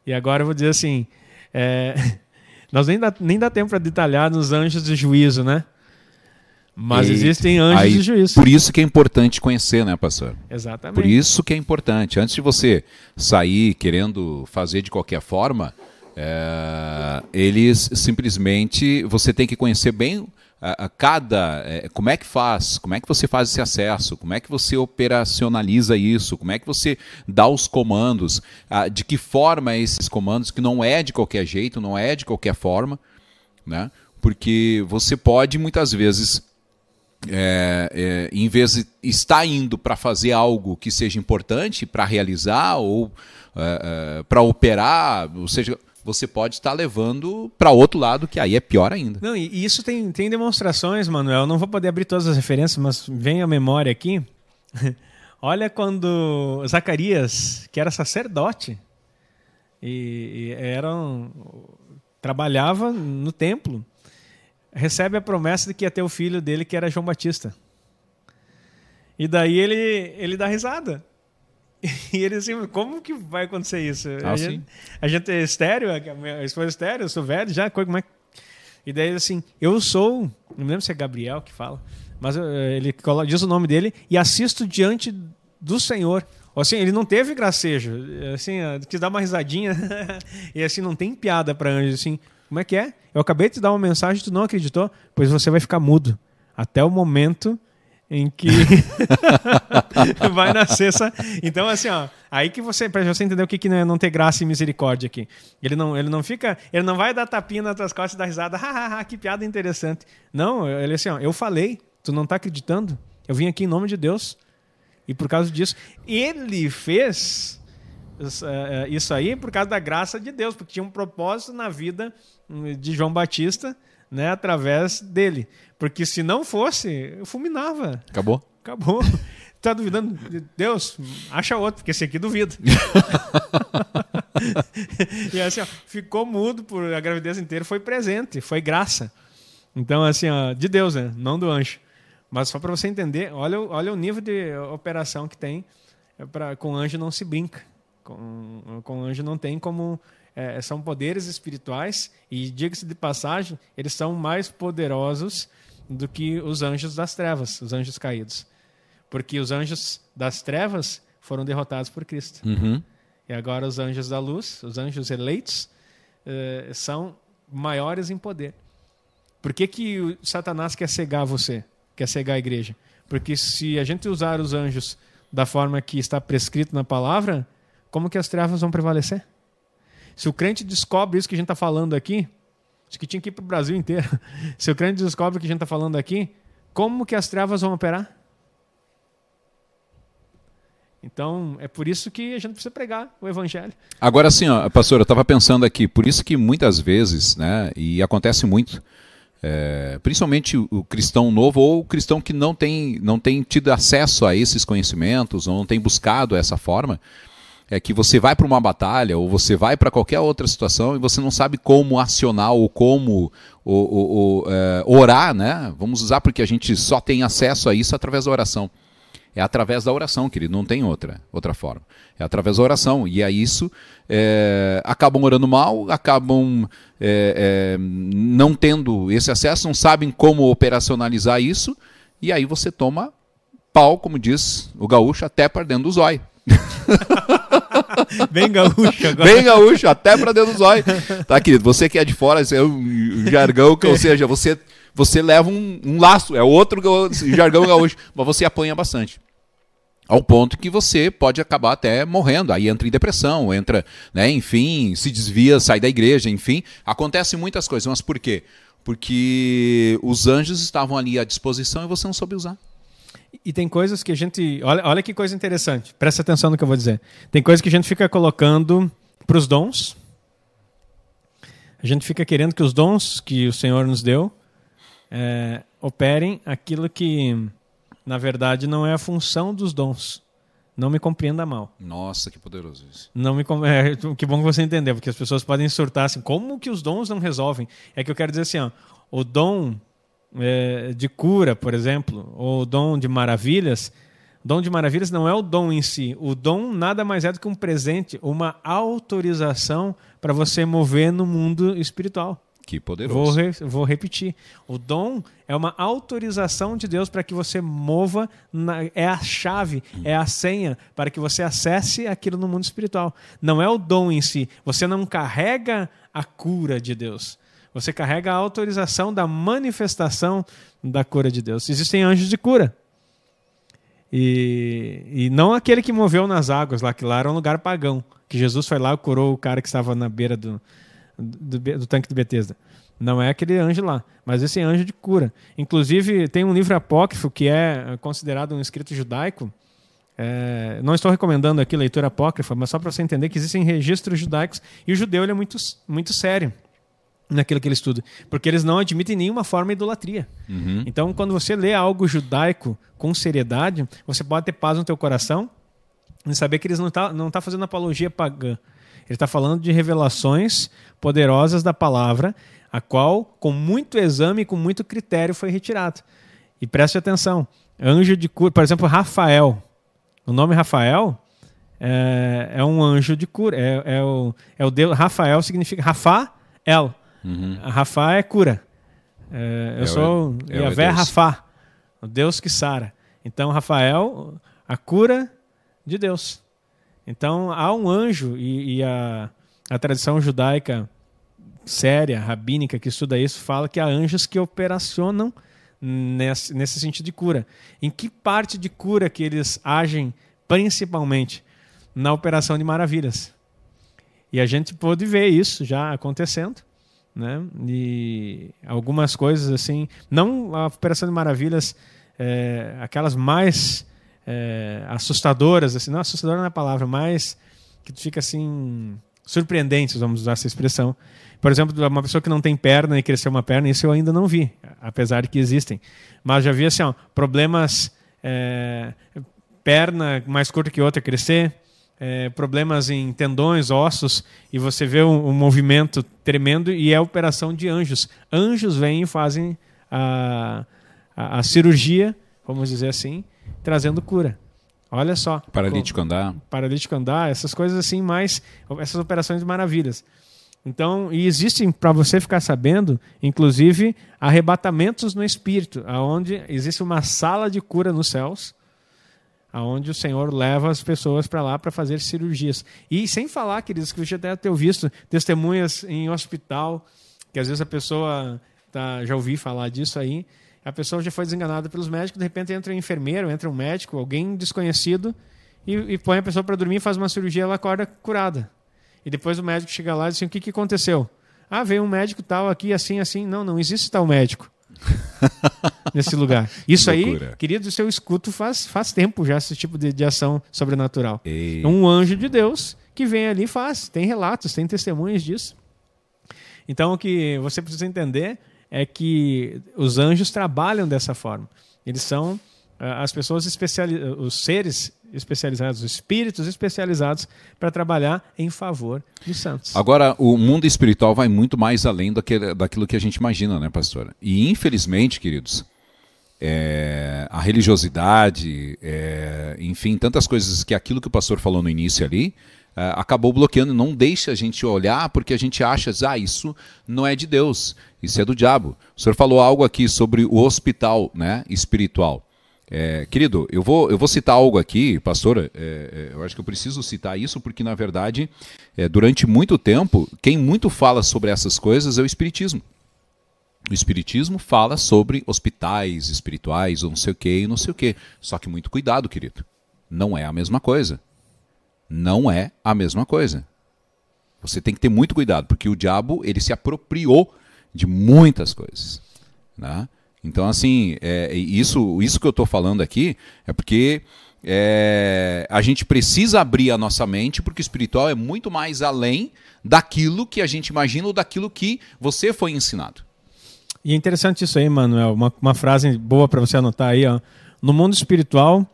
E agora eu vou dizer assim: é, nós nem dá, nem dá tempo para detalhar nos anjos de juízo, né? Mas existem anjos Aí, de juízo. Por isso que é importante conhecer, né, pastor? Exatamente. Por isso que é importante. Antes de você sair querendo fazer de qualquer forma, é, eles simplesmente você tem que conhecer bem a, a cada é, como é que faz, como é que você faz esse acesso, como é que você operacionaliza isso, como é que você dá os comandos, a, de que forma é esses comandos, que não é de qualquer jeito, não é de qualquer forma, né? Porque você pode muitas vezes é, é, em vez de estar indo para fazer algo que seja importante para realizar ou é, é para operar, ou seja, você pode estar levando para outro lado, que aí é pior ainda. Não, e isso tem, tem demonstrações, Manuel. Não vou poder abrir todas as referências, mas vem a memória aqui. Olha quando Zacarias, que era sacerdote, e, e era um, trabalhava no templo, recebe a promessa de que ia ter o filho dele, que era João Batista. E daí ele, ele dá risada. E ele assim, como que vai acontecer isso? Ah, a, gente, a, gente, é estéreo, a minha esposa é estéreo, eu sou velho já, como é E daí assim, eu sou, não me lembro se é Gabriel que fala, mas eh, ele diz o nome dele e assisto diante do Senhor. Assim, ele não teve gracejo, assim, quis dar uma risadinha e assim, não tem piada para anjo, assim, como é que é? Eu acabei de te dar uma mensagem, tu não acreditou? Pois você vai ficar mudo até o momento em que vai nascer essa. Então, assim, ó, aí que você, para você entender o que, que é não ter graça e misericórdia aqui. Ele não, ele não fica, ele não vai dar tapinha nas tuas costas e dar risada, hahaha, que piada interessante. Não, ele assim, ó, eu falei, tu não está acreditando? Eu vim aqui em nome de Deus. E por causa disso, ele fez é, é, isso aí por causa da graça de Deus, porque tinha um propósito na vida de João Batista, né, através dele. Porque se não fosse, eu fulminava. Acabou? Acabou. Tá duvidando? Deus, acha outro, porque esse aqui duvida. e assim, ó, ficou mudo por a gravidez inteira, foi presente, foi graça. Então, assim, ó, de Deus, né? Não do anjo. Mas só para você entender, olha, olha o nível de operação que tem. Pra, com anjo não se brinca. Com, com anjo não tem como. É, são poderes espirituais e, diga-se de passagem, eles são mais poderosos do que os anjos das trevas, os anjos caídos. Porque os anjos das trevas foram derrotados por Cristo. Uhum. E agora os anjos da luz, os anjos eleitos, uh, são maiores em poder. Por que, que Satanás quer cegar você? Quer cegar a igreja? Porque se a gente usar os anjos da forma que está prescrito na palavra, como que as trevas vão prevalecer? Se o crente descobre isso que a gente está falando aqui, isso que tinha que ir para o Brasil inteiro. Se o crente descobre o que a gente está falando aqui, como que as trevas vão operar? Então, é por isso que a gente precisa pregar o evangelho. Agora sim, pastor, eu estava pensando aqui, por isso que muitas vezes, né, e acontece muito, é, principalmente o, cristão novo ou o cristão que não tem, não tem tido acesso a esses conhecimentos, ou não tem buscado essa forma, é que você vai para uma batalha ou você vai para qualquer outra situação e você não sabe como acionar ou como ou, ou, ou, é, orar, né? Vamos usar porque a gente só tem acesso a isso através da oração. É através da oração, querido, não tem outra, outra forma. É através da oração. E aí isso é, acabam orando mal, acabam é, é, não tendo esse acesso, não sabem como operacionalizar isso, e aí você toma pau, como diz o gaúcho, até para dentro do zóio. Bem gaúcho agora. Bem gaúcho, até para dentro do zóio. Tá, querido? Você que é de fora, esse é um jargão, que, ou seja, você, você leva um, um laço, é outro jargão gaúcho, mas você apanha bastante ao ponto que você pode acabar até morrendo. Aí entra em depressão, entra, né, enfim, se desvia, sai da igreja, enfim. Acontecem muitas coisas, mas por quê? Porque os anjos estavam ali à disposição e você não soube usar. E tem coisas que a gente. Olha, olha que coisa interessante. Presta atenção no que eu vou dizer. Tem coisas que a gente fica colocando para os dons. A gente fica querendo que os dons que o Senhor nos deu é, operem aquilo que na verdade, não é a função dos dons. Não me compreenda mal. Nossa, que poderoso isso. Não me é, que bom que você entendeu, porque as pessoas podem surtar assim, como que os dons não resolvem? É que eu quero dizer assim, ó, o dom é, de cura, por exemplo, ou o dom de maravilhas, dom de maravilhas não é o dom em si. O dom nada mais é do que um presente, uma autorização para você mover no mundo espiritual. Que poderoso. Vou, re, vou repetir. O dom é uma autorização de Deus para que você mova, na, é a chave, hum. é a senha para que você acesse aquilo no mundo espiritual. Não é o dom em si. Você não carrega a cura de Deus. Você carrega a autorização da manifestação da cura de Deus. Existem anjos de cura. E, e não aquele que moveu nas águas lá, que lá era um lugar pagão. Que Jesus foi lá e curou o cara que estava na beira do, do, do tanque de Betesda. Não é aquele anjo lá, mas esse anjo de cura. Inclusive, tem um livro apócrifo que é considerado um escrito judaico. É, não estou recomendando aqui leitura apócrifa, mas só para você entender que existem registros judaicos e o judeu é muito, muito sério naquilo que ele estuda, porque eles não admitem nenhuma forma de idolatria. Uhum. Então, quando você lê algo judaico com seriedade, você pode ter paz no teu coração e saber que eles não estão tá, não tá fazendo apologia pagã. Ele está falando de revelações poderosas da palavra, a qual, com muito exame e com muito critério, foi retirado. E preste atenção: anjo de cura, por exemplo, Rafael. O nome Rafael é, é um anjo de cura. É, é, o, é o Deus. Rafael significa Rafael. Uhum. Rafa é cura. É, eu é sou o, é Yahvé Rafa, o Deus que sara. Então, Rafael, a cura de Deus. Então há um anjo, e, e a, a tradição judaica séria, rabínica, que estuda isso, fala que há anjos que operacionam nesse, nesse sentido de cura. Em que parte de cura que eles agem principalmente? Na operação de maravilhas. E a gente pôde ver isso já acontecendo. Né? E algumas coisas assim, não a operação de maravilhas, é, aquelas mais é, assustadoras, assim, não assustadora não é palavra, mas que fica assim surpreendentes, vamos usar essa expressão. Por exemplo, uma pessoa que não tem perna e cresceu uma perna, isso eu ainda não vi, apesar de que existem. Mas já vi assim, ó, problemas, é, perna mais curta que outra crescer, é, problemas em tendões, ossos, e você vê um, um, movimento tremendo e é a operação de anjos. Anjos vêm e fazem a, a, a cirurgia, vamos dizer assim, trazendo cura. Olha só. Paralítico andar. Paralítico andar, essas coisas assim, mais. Essas operações maravilhas. Então, e existem, para você ficar sabendo, inclusive, arrebatamentos no espírito, aonde existe uma sala de cura nos céus, aonde o Senhor leva as pessoas para lá para fazer cirurgias. E sem falar, queridos, que você deve ter visto testemunhas em hospital, que às vezes a pessoa tá, já ouvi falar disso aí, a pessoa já foi desenganada pelos médicos, de repente entra um enfermeiro, entra um médico, alguém desconhecido, e, e põe a pessoa para dormir, faz uma cirurgia, ela acorda curada. E depois o médico chega lá e diz assim, o que, que aconteceu? Ah, veio um médico tal aqui, assim, assim. Não, não existe tal médico nesse lugar. Isso aí, querido, eu escuto faz, faz tempo já esse tipo de, de ação sobrenatural. Ei. Um anjo de Deus que vem ali e faz. Tem relatos, tem testemunhas disso. Então, o que você precisa entender é que os anjos trabalham dessa forma. Eles são ah, as pessoas especializadas, os seres especializados, os espíritos especializados para trabalhar em favor dos santos. Agora, o mundo espiritual vai muito mais além daquilo, daquilo que a gente imagina, né, pastora? E infelizmente, queridos, é, a religiosidade, é, enfim, tantas coisas que aquilo que o pastor falou no início ali, é, acabou bloqueando, não deixa a gente olhar porque a gente acha, ah, isso não é de Deus, isso é do diabo. O senhor falou algo aqui sobre o hospital né, espiritual. É, querido, eu vou, eu vou citar algo aqui, pastora. É, é, eu acho que eu preciso citar isso porque, na verdade, é, durante muito tempo, quem muito fala sobre essas coisas é o Espiritismo. O Espiritismo fala sobre hospitais espirituais, ou não sei o que, e não sei o que. Só que muito cuidado, querido. Não é a mesma coisa. Não é a mesma coisa. Você tem que ter muito cuidado, porque o diabo ele se apropriou de muitas coisas. Né? Então, assim, é, isso, isso que eu estou falando aqui é porque é, a gente precisa abrir a nossa mente, porque o espiritual é muito mais além daquilo que a gente imagina ou daquilo que você foi ensinado. E é interessante isso aí, Manuel. Uma, uma frase boa para você anotar aí. Ó. No mundo espiritual,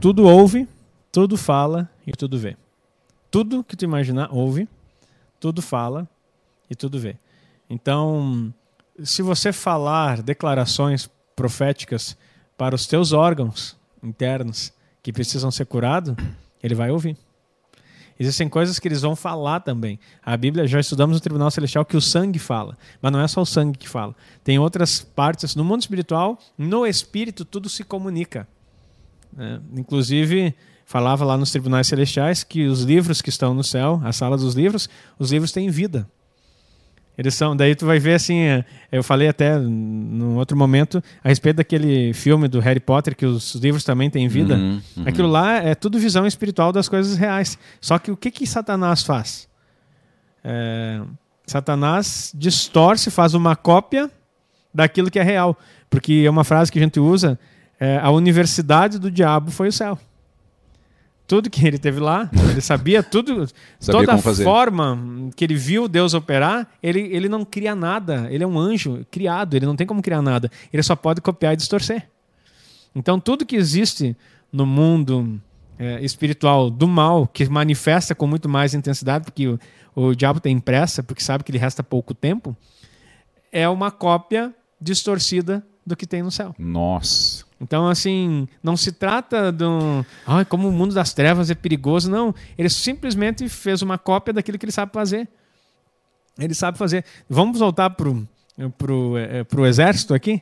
tudo ouve, tudo fala e tudo vê. Tudo que tu imaginar, ouve, tudo fala e tudo vê. Então, se você falar declarações proféticas para os teus órgãos internos que precisam ser curados, ele vai ouvir. Existem coisas que eles vão falar também. A Bíblia, já estudamos no Tribunal Celestial que o sangue fala, mas não é só o sangue que fala. Tem outras partes. No mundo espiritual, no espírito, tudo se comunica. É, inclusive, falava lá nos Tribunais Celestiais que os livros que estão no céu, a sala dos livros, os livros têm vida. Eles são, daí tu vai ver assim, é, eu falei até num outro momento a respeito daquele filme do Harry Potter que os livros também têm vida. Uhum, uhum. Aquilo lá é tudo visão espiritual das coisas reais. Só que o que que Satanás faz? É, Satanás distorce, faz uma cópia daquilo que é real, porque é uma frase que a gente usa, é, a universidade do diabo foi o céu tudo que ele teve lá, ele sabia tudo, sabia toda a forma que ele viu Deus operar, ele, ele não cria nada, ele é um anjo criado, ele não tem como criar nada, ele só pode copiar e distorcer. Então, tudo que existe no mundo é, espiritual do mal, que manifesta com muito mais intensidade, porque o, o diabo tem pressa, porque sabe que lhe resta pouco tempo, é uma cópia distorcida do que tem no céu. Nossa. Então, assim, não se trata de um. Ah, como o mundo das trevas é perigoso. Não. Ele simplesmente fez uma cópia daquilo que ele sabe fazer. Ele sabe fazer. Vamos voltar para o pro, é, pro exército aqui.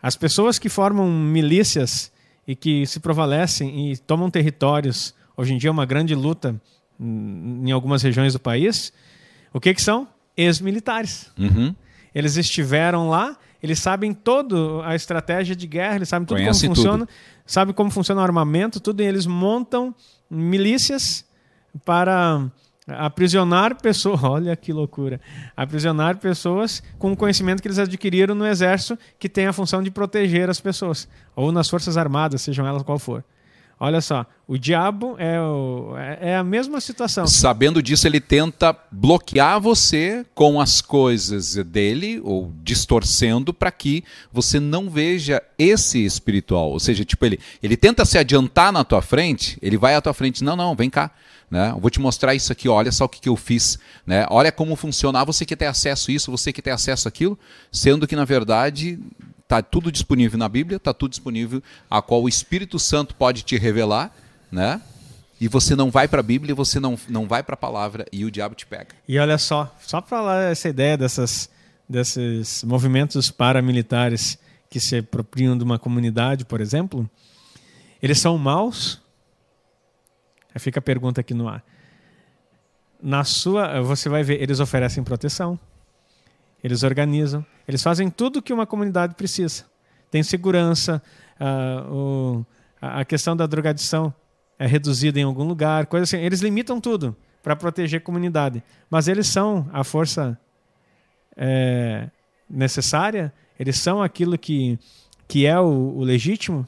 As pessoas que formam milícias e que se prevalecem e tomam territórios, hoje em dia é uma grande luta em algumas regiões do país. O que, que são? Ex-militares. Uhum. Eles estiveram lá eles sabem toda a estratégia de guerra, eles sabem tudo Conhece como funciona, tudo. sabem como funciona o armamento, tudo, e eles montam milícias para aprisionar pessoas, olha que loucura, aprisionar pessoas com o conhecimento que eles adquiriram no exército, que tem a função de proteger as pessoas, ou nas forças armadas, sejam elas qual for. Olha só, o diabo é, o, é, é a mesma situação. Sabendo disso, ele tenta bloquear você com as coisas dele, ou distorcendo, para que você não veja esse espiritual. Ou seja, tipo, ele, ele tenta se adiantar na tua frente, ele vai à tua frente, não, não, vem cá. Né? Eu vou te mostrar isso aqui, olha só o que, que eu fiz. Né? Olha como funciona. Ah, você que tem acesso a isso, você que tem acesso àquilo, sendo que, na verdade, Está tudo disponível na Bíblia, está tudo disponível, a qual o Espírito Santo pode te revelar, né? E você não vai para a Bíblia, você não, não vai para a palavra e o diabo te pega. E olha só, só para falar essa ideia dessas, desses movimentos paramilitares que se apropriam de uma comunidade, por exemplo, eles são maus? Aí fica a pergunta aqui no ar. Na sua, você vai ver, eles oferecem proteção, eles organizam, eles fazem tudo que uma comunidade precisa. Tem segurança, uh, o, a questão da drogadição é reduzida em algum lugar, coisa assim. Eles limitam tudo para proteger a comunidade. Mas eles são a força é, necessária? Eles são aquilo que, que é o, o legítimo?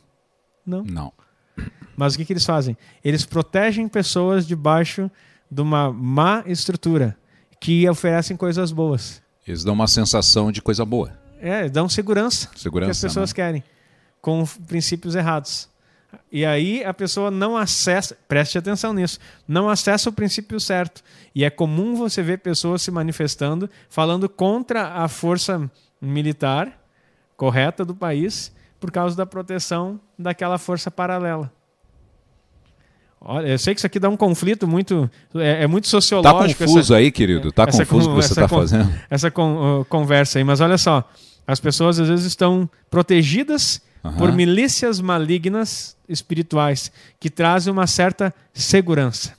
Não. Não. Mas o que, que eles fazem? Eles protegem pessoas debaixo de uma má estrutura que oferecem coisas boas. Eles dão uma sensação de coisa boa. É, dão segurança, segurança que as pessoas né? querem, com princípios errados. E aí a pessoa não acessa, preste atenção nisso, não acessa o princípio certo. E é comum você ver pessoas se manifestando, falando contra a força militar correta do país, por causa da proteção daquela força paralela. Olha, eu sei que isso aqui dá um conflito muito. É, é muito tá sociológico. Tá confuso essa, aí, querido? Tá confuso o que você está fazendo? Essa con, uh, conversa aí. Mas olha só, as pessoas às vezes estão protegidas uhum. por milícias malignas espirituais que trazem uma certa segurança.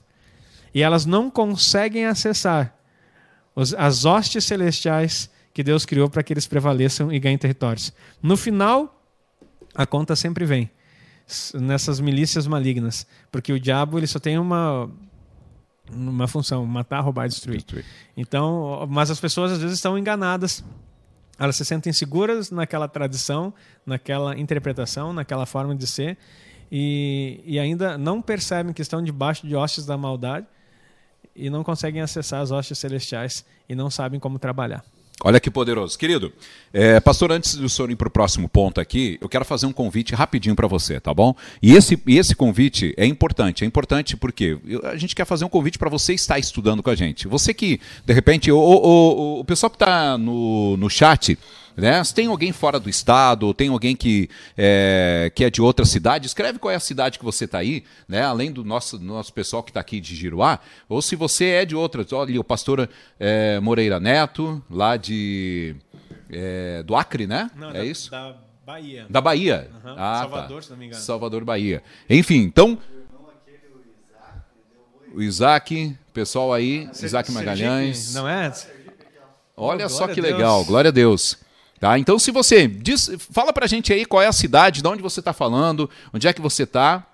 E elas não conseguem acessar os, as hostes celestiais que Deus criou para que eles prevaleçam e ganhem territórios. No final, a conta sempre vem nessas milícias malignas, porque o diabo ele só tem uma uma função, matar, roubar, destruir. destruir. Então, mas as pessoas às vezes estão enganadas. Elas se sentem seguras naquela tradição, naquela interpretação, naquela forma de ser e, e ainda não percebem que estão debaixo de hostes da maldade e não conseguem acessar as hostes celestiais e não sabem como trabalhar. Olha que poderoso. Querido, é, pastor, antes do senhor ir para o próximo ponto aqui, eu quero fazer um convite rapidinho para você, tá bom? E esse, e esse convite é importante. É importante porque a gente quer fazer um convite para você estar estudando com a gente. Você que, de repente, o, o, o, o pessoal que está no, no chat, né? Se tem alguém fora do estado, ou tem alguém que é, que é de outra cidade, escreve qual é a cidade que você está aí, né? além do nosso, nosso pessoal que está aqui de Giruá, ou se você é de outra, olha o pastor é, Moreira Neto, lá de é, do Acre, né? Não, é da, isso? Da Bahia. Da Bahia. Uhum. Ah, Salvador, tá. se não me engano. Salvador, Bahia. Enfim, então. O Isaac, pessoal aí, Isaac Magalhães. Não é? Olha oh, só que legal, glória a Deus. Tá? Então, se você diz, fala pra gente aí qual é a cidade, de onde você está falando, onde é que você está,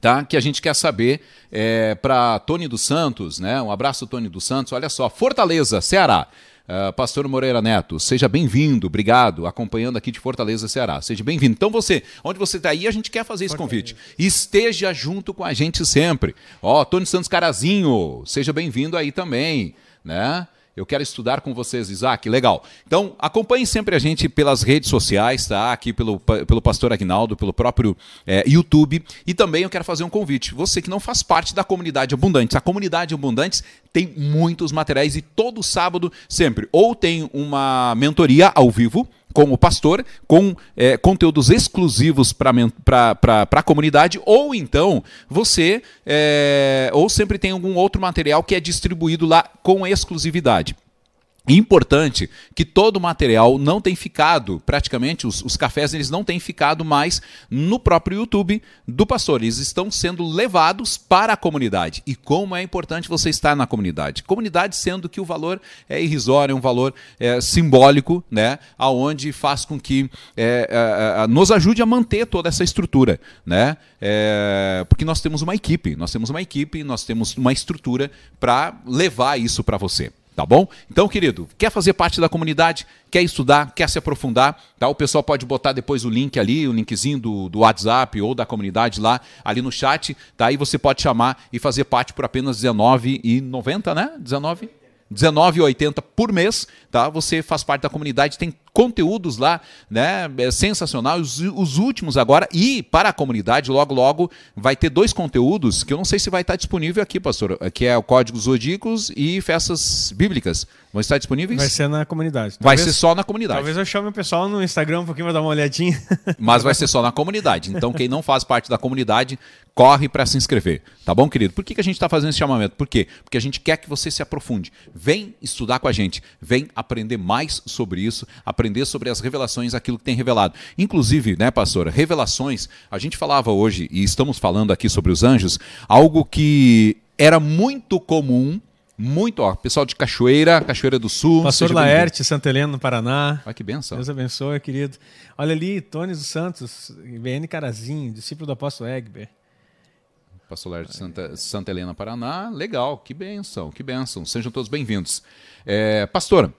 tá? Que a gente quer saber é, para Tony dos Santos, né? Um abraço, Tony dos Santos. Olha só, Fortaleza, Ceará. Uh, Pastor Moreira Neto, seja bem-vindo, obrigado, acompanhando aqui de Fortaleza, Ceará. Seja bem-vindo. Então, você, onde você está aí, a gente quer fazer esse convite. Esteja junto com a gente sempre. Ó, Tony Santos Carazinho, seja bem-vindo aí também, né? Eu quero estudar com vocês, Isaac. Legal. Então, acompanhe sempre a gente pelas redes sociais, tá? Aqui pelo, pelo pastor Agnaldo, pelo próprio é, YouTube. E também eu quero fazer um convite. Você que não faz parte da comunidade Abundantes. A comunidade Abundantes tem muitos materiais e todo sábado, sempre, ou tem uma mentoria ao vivo com o pastor, com é, conteúdos exclusivos para a comunidade, ou então você, é, ou sempre tem algum outro material que é distribuído lá com exclusividade. Importante que todo o material não tem ficado, praticamente os, os, cafés eles não têm ficado mais no próprio YouTube do pastor, eles estão sendo levados para a comunidade. E como é importante você estar na comunidade. Comunidade sendo que o valor é irrisório, é um valor é, simbólico, né, aonde faz com que é, é, é nos ajude a manter toda essa estrutura, né, é, porque nós temos uma equipe, nós temos uma equipe, nós temos uma estrutura para levar isso para você. Tá bom? Então, querido, quer fazer parte da comunidade, quer estudar, quer se aprofundar, tá? O pessoal pode botar depois o link ali, o linkzinho do, do WhatsApp ou da comunidade lá, ali no chat, tá? E você pode chamar e fazer parte por apenas R$19,90, né? 19 19,80 por mês, tá? Você faz parte da comunidade, tem conteúdos lá, né? É sensacional. Os, os, últimos agora. E para a comunidade, logo, logo, vai ter dois conteúdos que eu não sei se vai estar disponível aqui, pastor. Que é o Código Zodíacos e Festas Bíblicas. Vão estar disponíveis? Vai ser na comunidade. Talvez, vai ser só na comunidade. Talvez eu chame o pessoal no Instagram um pouquinho para dar uma olhadinha. Mas vai ser só na comunidade. Então, quem não faz parte da comunidade, corre para se inscrever. Tá bom, querido? Por que, que a gente está fazendo esse chamamento? Por quê? Porque a gente quer que você se aprofunde. Vem estudar com a gente. Vem aprender mais sobre isso, aprender sobre as revelações, aquilo que tem revelado. Inclusive, né, pastora, revelações, a gente falava hoje, e estamos falando aqui sobre os anjos, algo que era muito comum muito, ó, pessoal de Cachoeira, Cachoeira do Sul. Pastor Laerte, Santa Helena, no Paraná. Olha que benção. Deus abençoe, querido. Olha ali, Tony dos Santos, BN Carazinho, discípulo do apóstolo Egber. Pastor Laerte, Santa, Santa Helena, Paraná. Legal, que benção, que benção. Sejam todos bem-vindos. É, pastora,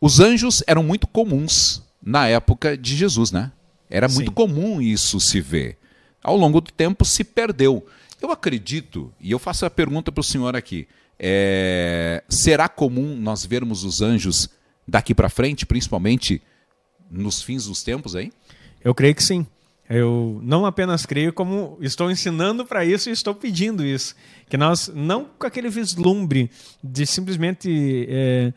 os anjos eram muito comuns na época de Jesus, né? Era muito Sim. comum isso se ver. Ao longo do tempo se perdeu. Eu acredito, e eu faço a pergunta para o senhor aqui: é, será comum nós vermos os anjos daqui para frente, principalmente nos fins dos tempos aí? Eu creio que sim. Eu não apenas creio, como estou ensinando para isso e estou pedindo isso. Que nós, não com aquele vislumbre de simplesmente é,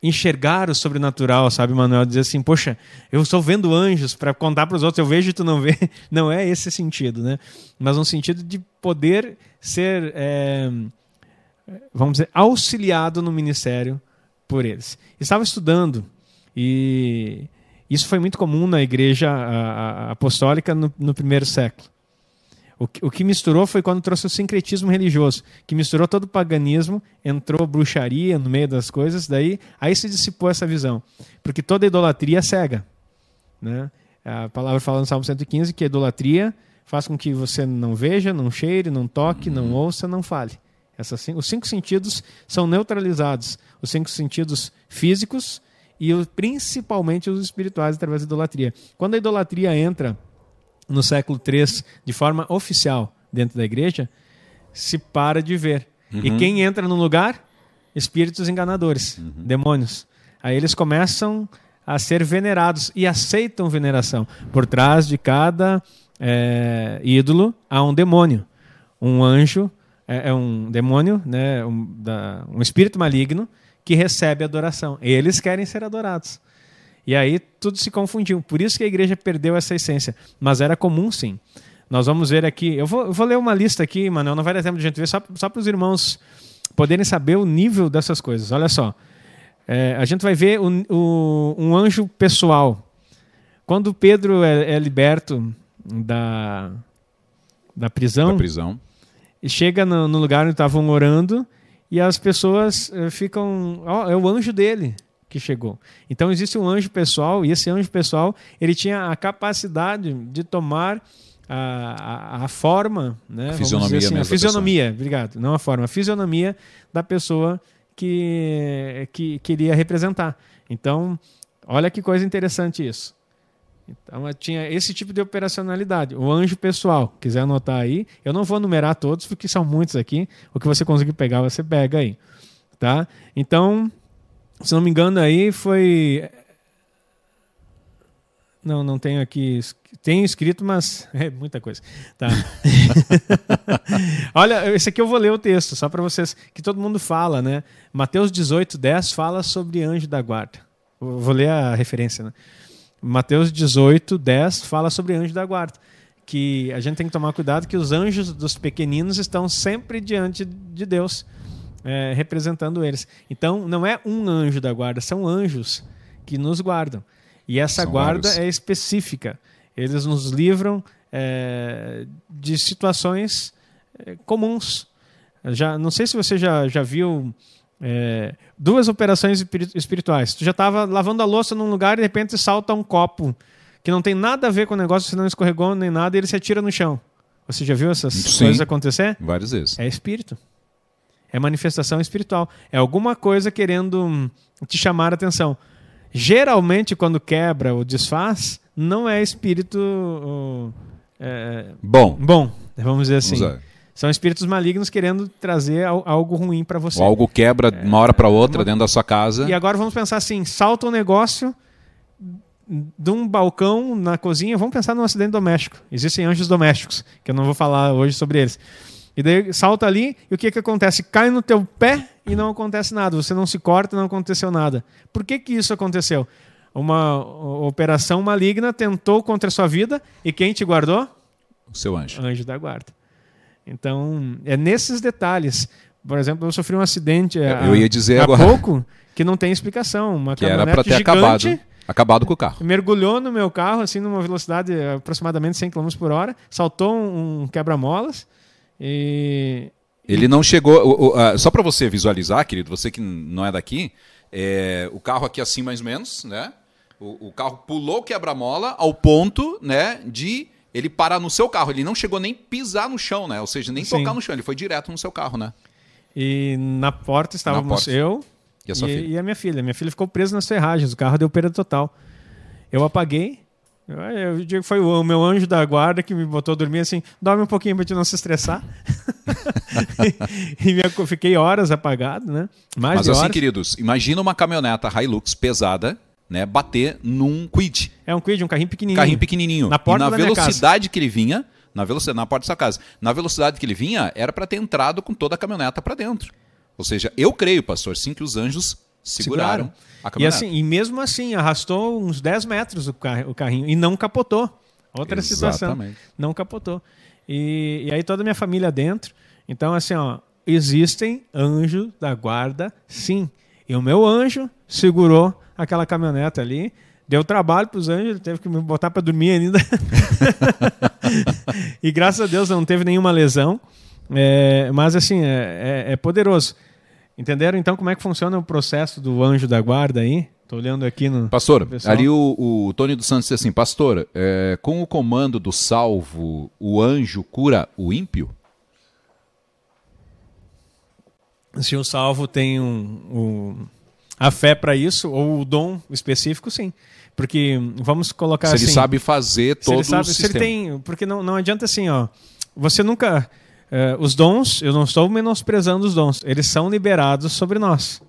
enxergar o sobrenatural, sabe, Manuel? Dizer assim, poxa, eu estou vendo anjos para contar para os outros, eu vejo e tu não vê. Não é esse sentido, né? Mas um sentido de poder ser. É, vamos dizer, auxiliado no ministério por eles. Estava estudando e isso foi muito comum na igreja apostólica no, no primeiro século. O o que, misturou foi quando trouxe o sincretismo religioso, que misturou todo o paganismo, entrou bruxaria no meio das coisas, daí aí se dissipou essa visão. Porque toda idolatria é cega. Né? A palavra fala no Salmo 115 que a idolatria faz com que você não veja, não cheire, não toque, não ouça, não fale. Essas, os cinco sentidos são neutralizados. Os cinco sentidos físicos e principalmente os espirituais através da idolatria. Quando a idolatria entra no século III de forma oficial dentro da igreja, se para de ver. Uhum. E quem entra no lugar? Espíritos enganadores, uhum. demônios. Aí eles começam a ser venerados e aceitam veneração. Por trás de cada é, ídolo há um demônio, um anjo é, é um demônio, né, um, da, um espírito maligno que recebe adoração. Eles querem ser adorados. E aí tudo se confundiu. Por isso que a igreja perdeu essa essência. Mas era comum, sim. Nós vamos ver aqui. Eu vou, eu vou ler uma lista aqui, Manuel. Não vai dar tempo de gente ver, só, só para os irmãos poderem saber o nível dessas coisas. Olha só. É, a gente vai ver o, o, um anjo pessoal. Quando Pedro é, é liberto da, da prisão. Da prisão chega no, no lugar onde estavam orando e as pessoas uh, ficam. Ó, oh, é o anjo dele que chegou. Então existe um anjo pessoal e esse anjo pessoal ele tinha a capacidade de tomar a, a, a forma, né? A fisionomia, assim, a fisionomia, obrigado, não a forma, a fisionomia da pessoa que, que queria representar. Então, olha que coisa interessante isso. Então tinha esse tipo de operacionalidade. O anjo pessoal, quiser anotar aí, eu não vou numerar todos porque são muitos aqui. O que você conseguir pegar, você pega aí, tá? Então, se não me engano aí foi não, não tenho aqui. Tenho escrito, mas é muita coisa. Tá. Olha, esse aqui eu vou ler o texto, só para vocês, que todo mundo fala, né? Mateus 18, 10 fala sobre anjo da guarda. Vou ler a referência, né? Mateus 18, 10 fala sobre anjo da guarda. Que a gente tem que tomar cuidado que os anjos dos pequeninos estão sempre diante de Deus, é, representando eles. Então, não é um anjo da guarda, são anjos que nos guardam. E essa são guarda é específica. Eles nos livram é, de situações é, comuns. Já, não sei se você já, já viu é, duas operações espirituais. Tu já estava lavando a louça num lugar e de repente salta um copo que não tem nada a ver com o negócio, você não escorregou nem nada, e ele se atira no chão. Você já viu essas Sim, coisas acontecer? Várias vezes. É espírito. É manifestação espiritual. É alguma coisa querendo te chamar a atenção. Geralmente, quando quebra ou desfaz, não é espírito uh, é, bom. Bom, vamos dizer assim. Vamos São espíritos malignos querendo trazer algo ruim para você. Ou algo quebra de uma hora para outra uma... dentro da sua casa. E agora vamos pensar assim: salta um negócio de um balcão na cozinha. Vamos pensar num acidente doméstico. Existem anjos domésticos, que eu não vou falar hoje sobre eles. E daí salta ali e o que, que acontece? Cai no teu pé e não acontece nada. Você não se corta, não aconteceu nada. Por que, que isso aconteceu? Uma operação maligna tentou contra a sua vida e quem te guardou? O seu anjo. Anjo da guarda. Então, é nesses detalhes. Por exemplo, eu sofri um acidente eu ia dizer há agora. pouco que não tem explicação. Uma que era para ter gigante, acabado. Acabado com o carro. Mergulhou no meu carro, assim, numa velocidade aproximadamente 100 km por hora, saltou um quebra-molas e. Ele não chegou. só para você visualizar, querido, você que não é daqui, é, o carro aqui assim mais ou menos, né? O, o carro pulou quebra-mola ao ponto, né, de ele parar no seu carro. Ele não chegou nem pisar no chão, né? Ou seja, nem Sim. tocar no chão. Ele foi direto no seu carro, né? E na porta estávamos na porta. eu e a, e, e a, minha filha. Minha filha ficou presa nas ferragens. O carro deu perda total. Eu apaguei eu digo que foi o meu anjo da guarda que me botou a dormir assim, dorme um pouquinho para te não se estressar. e, e fiquei horas apagado, né? Mais Mas assim, horas. queridos, imagina uma caminhoneta Hilux pesada, né, bater num Quid. É um Quid, um carrinho pequenininho. Carrinho pequenininho. Na porta e na velocidade que ele vinha, na velocidade na porta da sua casa, na velocidade que ele vinha, era para ter entrado com toda a caminhoneta para dentro. Ou seja, eu creio, pastor, sim que os anjos seguraram. seguraram e, assim, e mesmo assim, arrastou uns 10 metros o, car o carrinho e não capotou. Outra Exatamente. situação. Não capotou. E, e aí toda a minha família dentro. Então, assim, ó, existem anjos da guarda, sim. E o meu anjo segurou aquela caminhoneta ali. Deu trabalho para os anjos, teve que me botar para dormir ainda. e graças a Deus não teve nenhuma lesão. É, mas assim, é, é, é poderoso. Entenderam então como é que funciona o processo do anjo da guarda aí? Estou olhando aqui no. Pastor, ali o, o Tony dos Santos disse assim: Pastor, é, com o comando do salvo, o anjo cura o ímpio? Se o salvo tem um, um a fé para isso, ou o dom específico, sim. Porque vamos colocar se assim. Se ele sabe fazer todo ele sabe, o sistema. Tem, porque não, não adianta assim, ó. Você nunca Uh, os dons, eu não estou menosprezando os dons, eles são liberados sobre nós,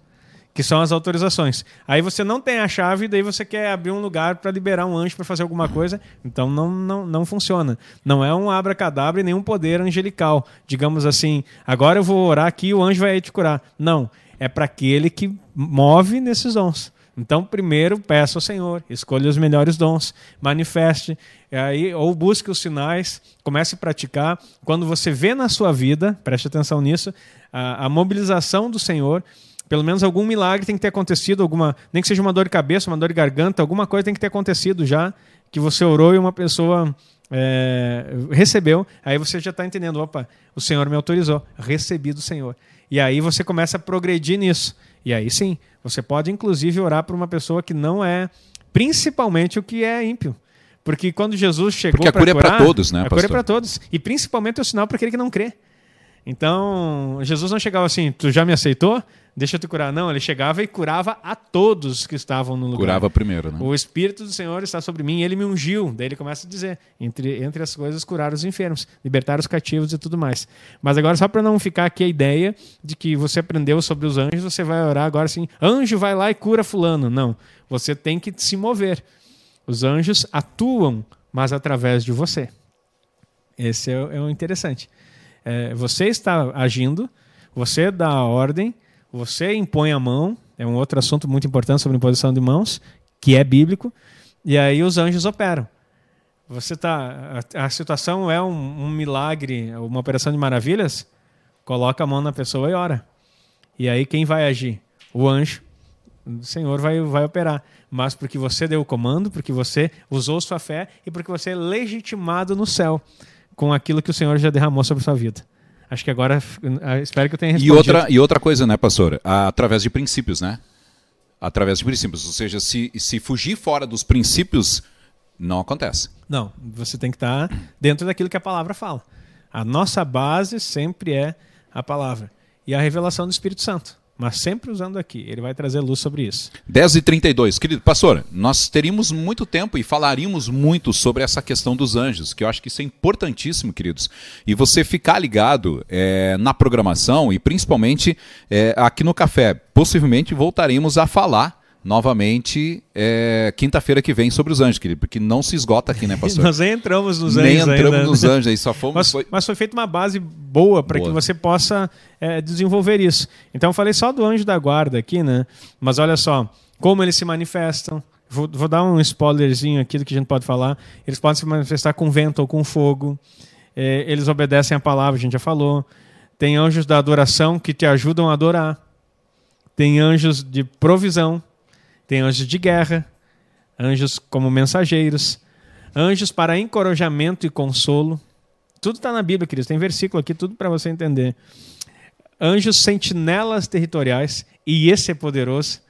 que são as autorizações. Aí você não tem a chave, daí você quer abrir um lugar para liberar um anjo para fazer alguma coisa, então não, não, não funciona. Não é um abracadabra e nenhum poder angelical. Digamos assim, agora eu vou orar aqui e o anjo vai te curar. Não, é para aquele que move nesses dons. Então, primeiro, peça ao Senhor, escolha os melhores dons, manifeste, aí, ou busque os sinais, comece a praticar. Quando você vê na sua vida, preste atenção nisso, a, a mobilização do Senhor, pelo menos algum milagre tem que ter acontecido, alguma, nem que seja uma dor de cabeça, uma dor de garganta, alguma coisa tem que ter acontecido já, que você orou e uma pessoa é, recebeu, aí você já está entendendo, opa, o Senhor me autorizou, recebi do Senhor. E aí você começa a progredir nisso. E aí sim, você pode inclusive orar para uma pessoa que não é, principalmente o que é ímpio. Porque quando Jesus chegou Porque a cura curar, é para todos, né, A cura é para todos. E principalmente é o sinal para aquele que não crê. Então, Jesus não chegava assim, tu já me aceitou? Deixa eu te curar. Não, ele chegava e curava a todos que estavam no lugar. Curava primeiro, né? O Espírito do Senhor está sobre mim, ele me ungiu. Daí ele começa a dizer, entre, entre as coisas, curar os enfermos, libertar os cativos e tudo mais. Mas agora, só para não ficar aqui a ideia de que você aprendeu sobre os anjos, você vai orar agora assim, anjo vai lá e cura fulano. Não, você tem que se mover. Os anjos atuam, mas através de você. Esse é, é o interessante. É, você está agindo, você dá a ordem, você impõe a mão, é um outro assunto muito importante sobre imposição de mãos, que é bíblico, e aí os anjos operam. Você tá, a, a situação é um, um, milagre, uma operação de maravilhas, coloca a mão na pessoa e ora. E aí quem vai agir? O anjo. O Senhor vai, vai operar. Mas porque você deu o comando, porque você usou sua fé e porque você é legitimado no céu com aquilo que o Senhor já derramou sobre sua vida. Acho que agora, ah, espero que eu tenha respondido. E outra, e outra coisa, né, pastor? Através de princípios, né? Através de princípios. Ou seja, se, se fugir fora dos princípios, não acontece. Não, você tem que estar dentro daquilo que a palavra fala. A nossa base sempre é a palavra. e a revelação do Espírito Santo. Mas sempre usando aqui. Ele vai trazer luz sobre isso. 10 e 32 Querido pastor, nós teríamos muito tempo e falaríamos muito sobre essa questão dos anjos, que eu acho que isso é importantíssimo, queridos. E você ficar ligado é, na programação e principalmente é, aqui no café. Possivelmente voltaremos a falar novamente é, quinta-feira que vem sobre os anjos, querido, porque não se esgota aqui, né, pastor? Nós nem entramos nos anjos. Nem entramos ainda. nos anjos, aí só fomos. Mas foi, mas foi feita uma base boa para que você possa é, desenvolver isso. Então eu falei só do anjo da guarda aqui, né? Mas olha só, como eles se manifestam. Vou, vou dar um spoilerzinho aqui do que a gente pode falar. Eles podem se manifestar com vento ou com fogo. É, eles obedecem a palavra, a gente já falou. Tem anjos da adoração que te ajudam a adorar. Tem anjos de provisão tem anjos de guerra, anjos como mensageiros, anjos para encorajamento e consolo. Tudo está na Bíblia, queridos. Tem versículo aqui, tudo para você entender. Anjos sentinelas territoriais, e esse é poderoso.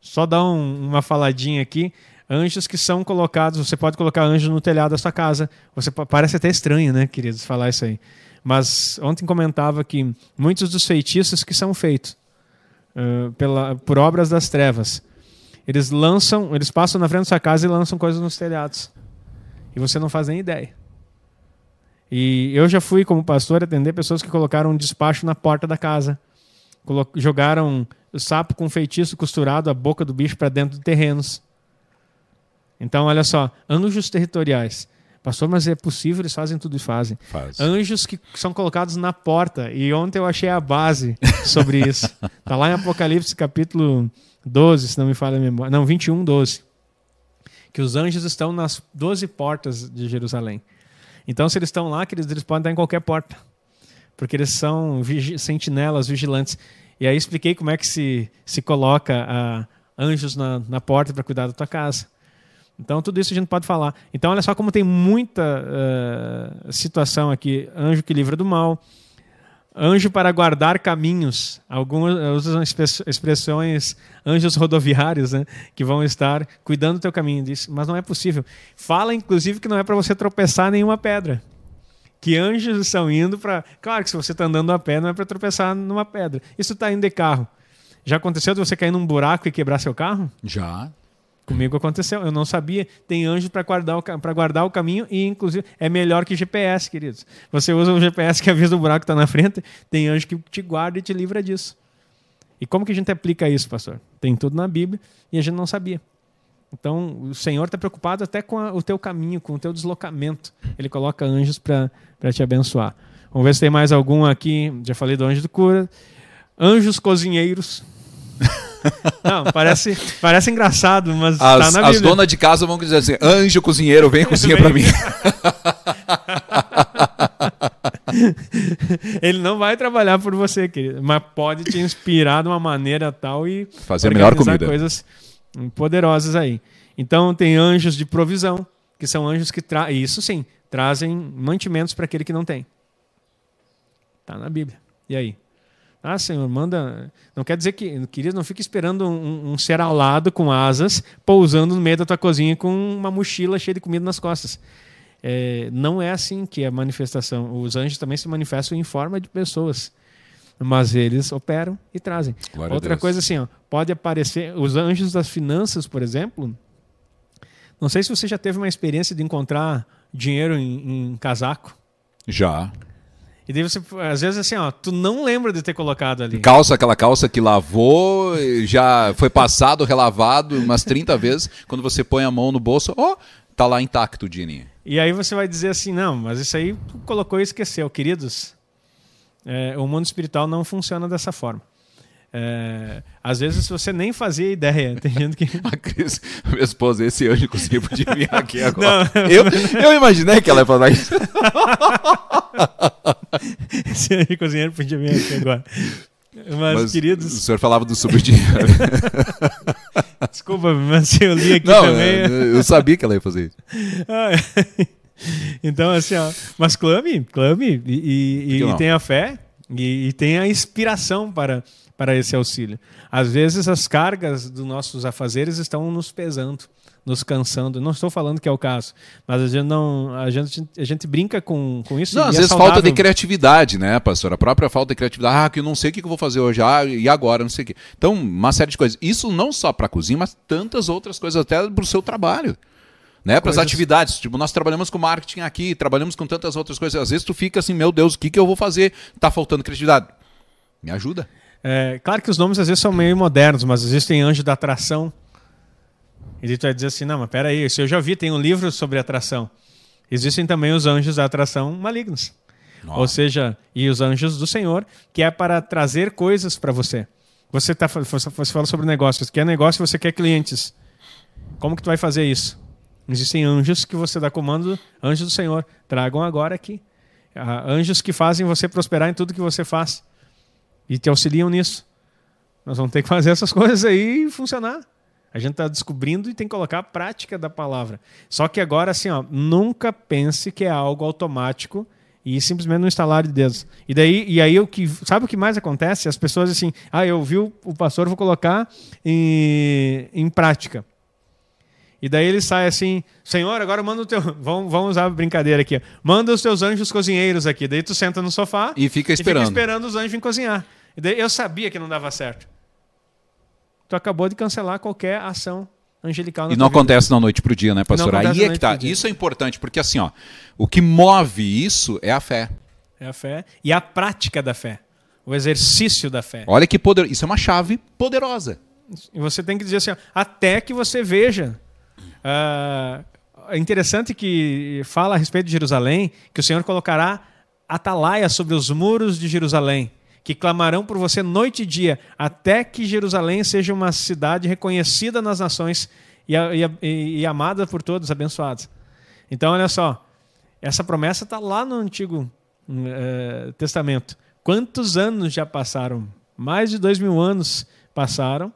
Só dar um, uma faladinha aqui. Anjos que são colocados, você pode colocar anjo no telhado da sua casa. Você parece até estranho, né, queridos, falar isso aí. Mas ontem comentava que muitos dos feitiços que são feitos uh, pela, por obras das trevas, eles lançam, eles passam na frente da sua casa e lançam coisas nos telhados. E você não faz nem ideia. E eu já fui, como pastor, atender pessoas que colocaram um despacho na porta da casa. Jogaram o sapo com feitiço costurado a boca do bicho para dentro de terrenos. Então, olha só, anjos territoriais. Pastor, mas é possível, eles fazem tudo e fazem. Faz. Anjos que são colocados na porta. E ontem eu achei a base sobre isso. Está lá em Apocalipse, capítulo 12, se não me falha a memória. Não, 21, 12. Que os anjos estão nas 12 portas de Jerusalém. Então, se eles estão lá, eles, eles podem estar em qualquer porta. Porque eles são vigi sentinelas, vigilantes. E aí expliquei como é que se, se coloca uh, anjos na, na porta para cuidar da tua casa. Então, tudo isso a gente pode falar. Então, olha só como tem muita uh, situação aqui. Anjo que livra do mal, anjo para guardar caminhos. Alguns usam expressões anjos rodoviários, né, que vão estar cuidando do teu caminho. Diz, mas não é possível. Fala, inclusive, que não é para você tropeçar nenhuma pedra. Que anjos estão indo para. Claro que se você está andando a pé, não é para tropeçar numa pedra. Isso está indo de carro. Já aconteceu de você cair num buraco e quebrar seu carro? Já. Comigo aconteceu, eu não sabia. Tem anjo para guardar, o, guardar o caminho e, inclusive, é melhor que GPS, queridos. Você usa um GPS que avisa o buraco que está na frente, tem anjo que te guarda e te livra disso. E como que a gente aplica isso, pastor? Tem tudo na Bíblia e a gente não sabia. Então, o Senhor está preocupado até com a, o teu caminho, com o teu deslocamento. Ele coloca anjos para te abençoar. Vamos ver se tem mais algum aqui. Já falei do anjo do cura. Anjos cozinheiros. Não, parece, parece engraçado, mas as, tá na Bíblia. As donas de casa vão dizer assim, anjo cozinheiro, vem cozinha para mim. Ele não vai trabalhar por você, querido, mas pode te inspirar de uma maneira tal e fazer melhor comida. coisas poderosas aí. Então tem anjos de provisão, que são anjos que trazem, isso sim, trazem mantimentos para aquele que não tem. Tá na Bíblia. E aí? Ah, Senhor, manda. Não quer dizer que, querido, não fique esperando um, um ser alado com asas pousando no meio da tua cozinha com uma mochila cheia de comida nas costas. É, não é assim que é a manifestação. Os anjos também se manifestam em forma de pessoas, mas eles operam e trazem. Glória Outra coisa assim, ó, pode aparecer os anjos das finanças, por exemplo. Não sei se você já teve uma experiência de encontrar dinheiro em, em casaco. Já. E daí você, às vezes assim, ó, tu não lembra de ter colocado ali. Calça, aquela calça que lavou, já foi passado, relavado umas 30 vezes. Quando você põe a mão no bolso, ó, oh, tá lá intacto o dinheirinho. E aí você vai dizer assim, não, mas isso aí tu colocou e esqueceu. Queridos, é, o mundo espiritual não funciona dessa forma. É, às vezes você nem fazia ideia. Tem gente que. A Cris, minha esposa, esse anjo conseguiu podia vir aqui agora. Não, eu, eu imaginei que ela ia falar isso. esse anjo cozinheiro podia vir aqui agora. Mas, mas, queridos. O senhor falava do subdinheiro. Desculpa, mas eu li aqui Não, também. Eu sabia que ela ia fazer isso. então, assim, ó. Mas clame, clame e, e, e tenha fé e, e tenha inspiração para para esse auxílio. Às vezes as cargas dos nossos afazeres estão nos pesando, nos cansando. Não estou falando que é o caso, mas a gente não, a gente, a gente brinca com, com isso. Não, às é vezes saudável. falta de criatividade, né, pastor? A própria falta de criatividade. Ah, que eu não sei o que eu vou fazer hoje. Ah, e agora, não sei o quê. Então, uma série de coisas. Isso não só para a cozinha, mas tantas outras coisas até para o seu trabalho né, para as atividades. Tipo, nós trabalhamos com marketing aqui, trabalhamos com tantas outras coisas. Às vezes tu fica assim, meu Deus, o que, que eu vou fazer? Tá faltando criatividade. Me ajuda. É, claro que os nomes às vezes são meio modernos, mas existem anjos da atração. E tu vai dizer assim, não, mas peraí, isso eu já vi, tem um livro sobre atração. Existem também os anjos da atração malignos. Nossa. Ou seja, e os anjos do Senhor, que é para trazer coisas para você. Você, tá, você fala sobre negócios, quer negócio, você quer clientes. Como que tu vai fazer isso? Existem anjos que você dá comando, anjos do Senhor, tragam agora aqui. Ah, anjos que fazem você prosperar em tudo que você faz e te auxiliam nisso. Nós vamos ter que fazer essas coisas aí e funcionar. A gente está descobrindo e tem que colocar a prática da palavra. Só que agora, assim, ó, nunca pense que é algo automático e simplesmente não instalar de dedos. E daí, e aí o que sabe o que mais acontece? As pessoas assim, ah, eu vi o pastor, vou colocar em, em prática. E daí ele sai assim, Senhor, agora manda o teu. Vamos, vamos usar a brincadeira aqui. Manda os teus anjos cozinheiros aqui. Daí tu senta no sofá e fica esperando. E fica esperando os anjos virem cozinhar. Eu sabia que não dava certo. Tu acabou de cancelar qualquer ação angelical. e não acontece da noite para o dia, né, pastor? Aí é que tá. Isso é importante, porque assim, ó, o que move isso é a fé. É a fé e a prática da fé. O exercício da fé. Olha que poder. Isso é uma chave poderosa. E você tem que dizer assim, ó, até que você veja Uh, é interessante que fala a respeito de Jerusalém, que o Senhor colocará atalaia sobre os muros de Jerusalém, que clamarão por você noite e dia, até que Jerusalém seja uma cidade reconhecida nas nações e, e, e amada por todos, abençoada. Então, olha só, essa promessa está lá no Antigo uh, Testamento. Quantos anos já passaram? Mais de dois mil anos passaram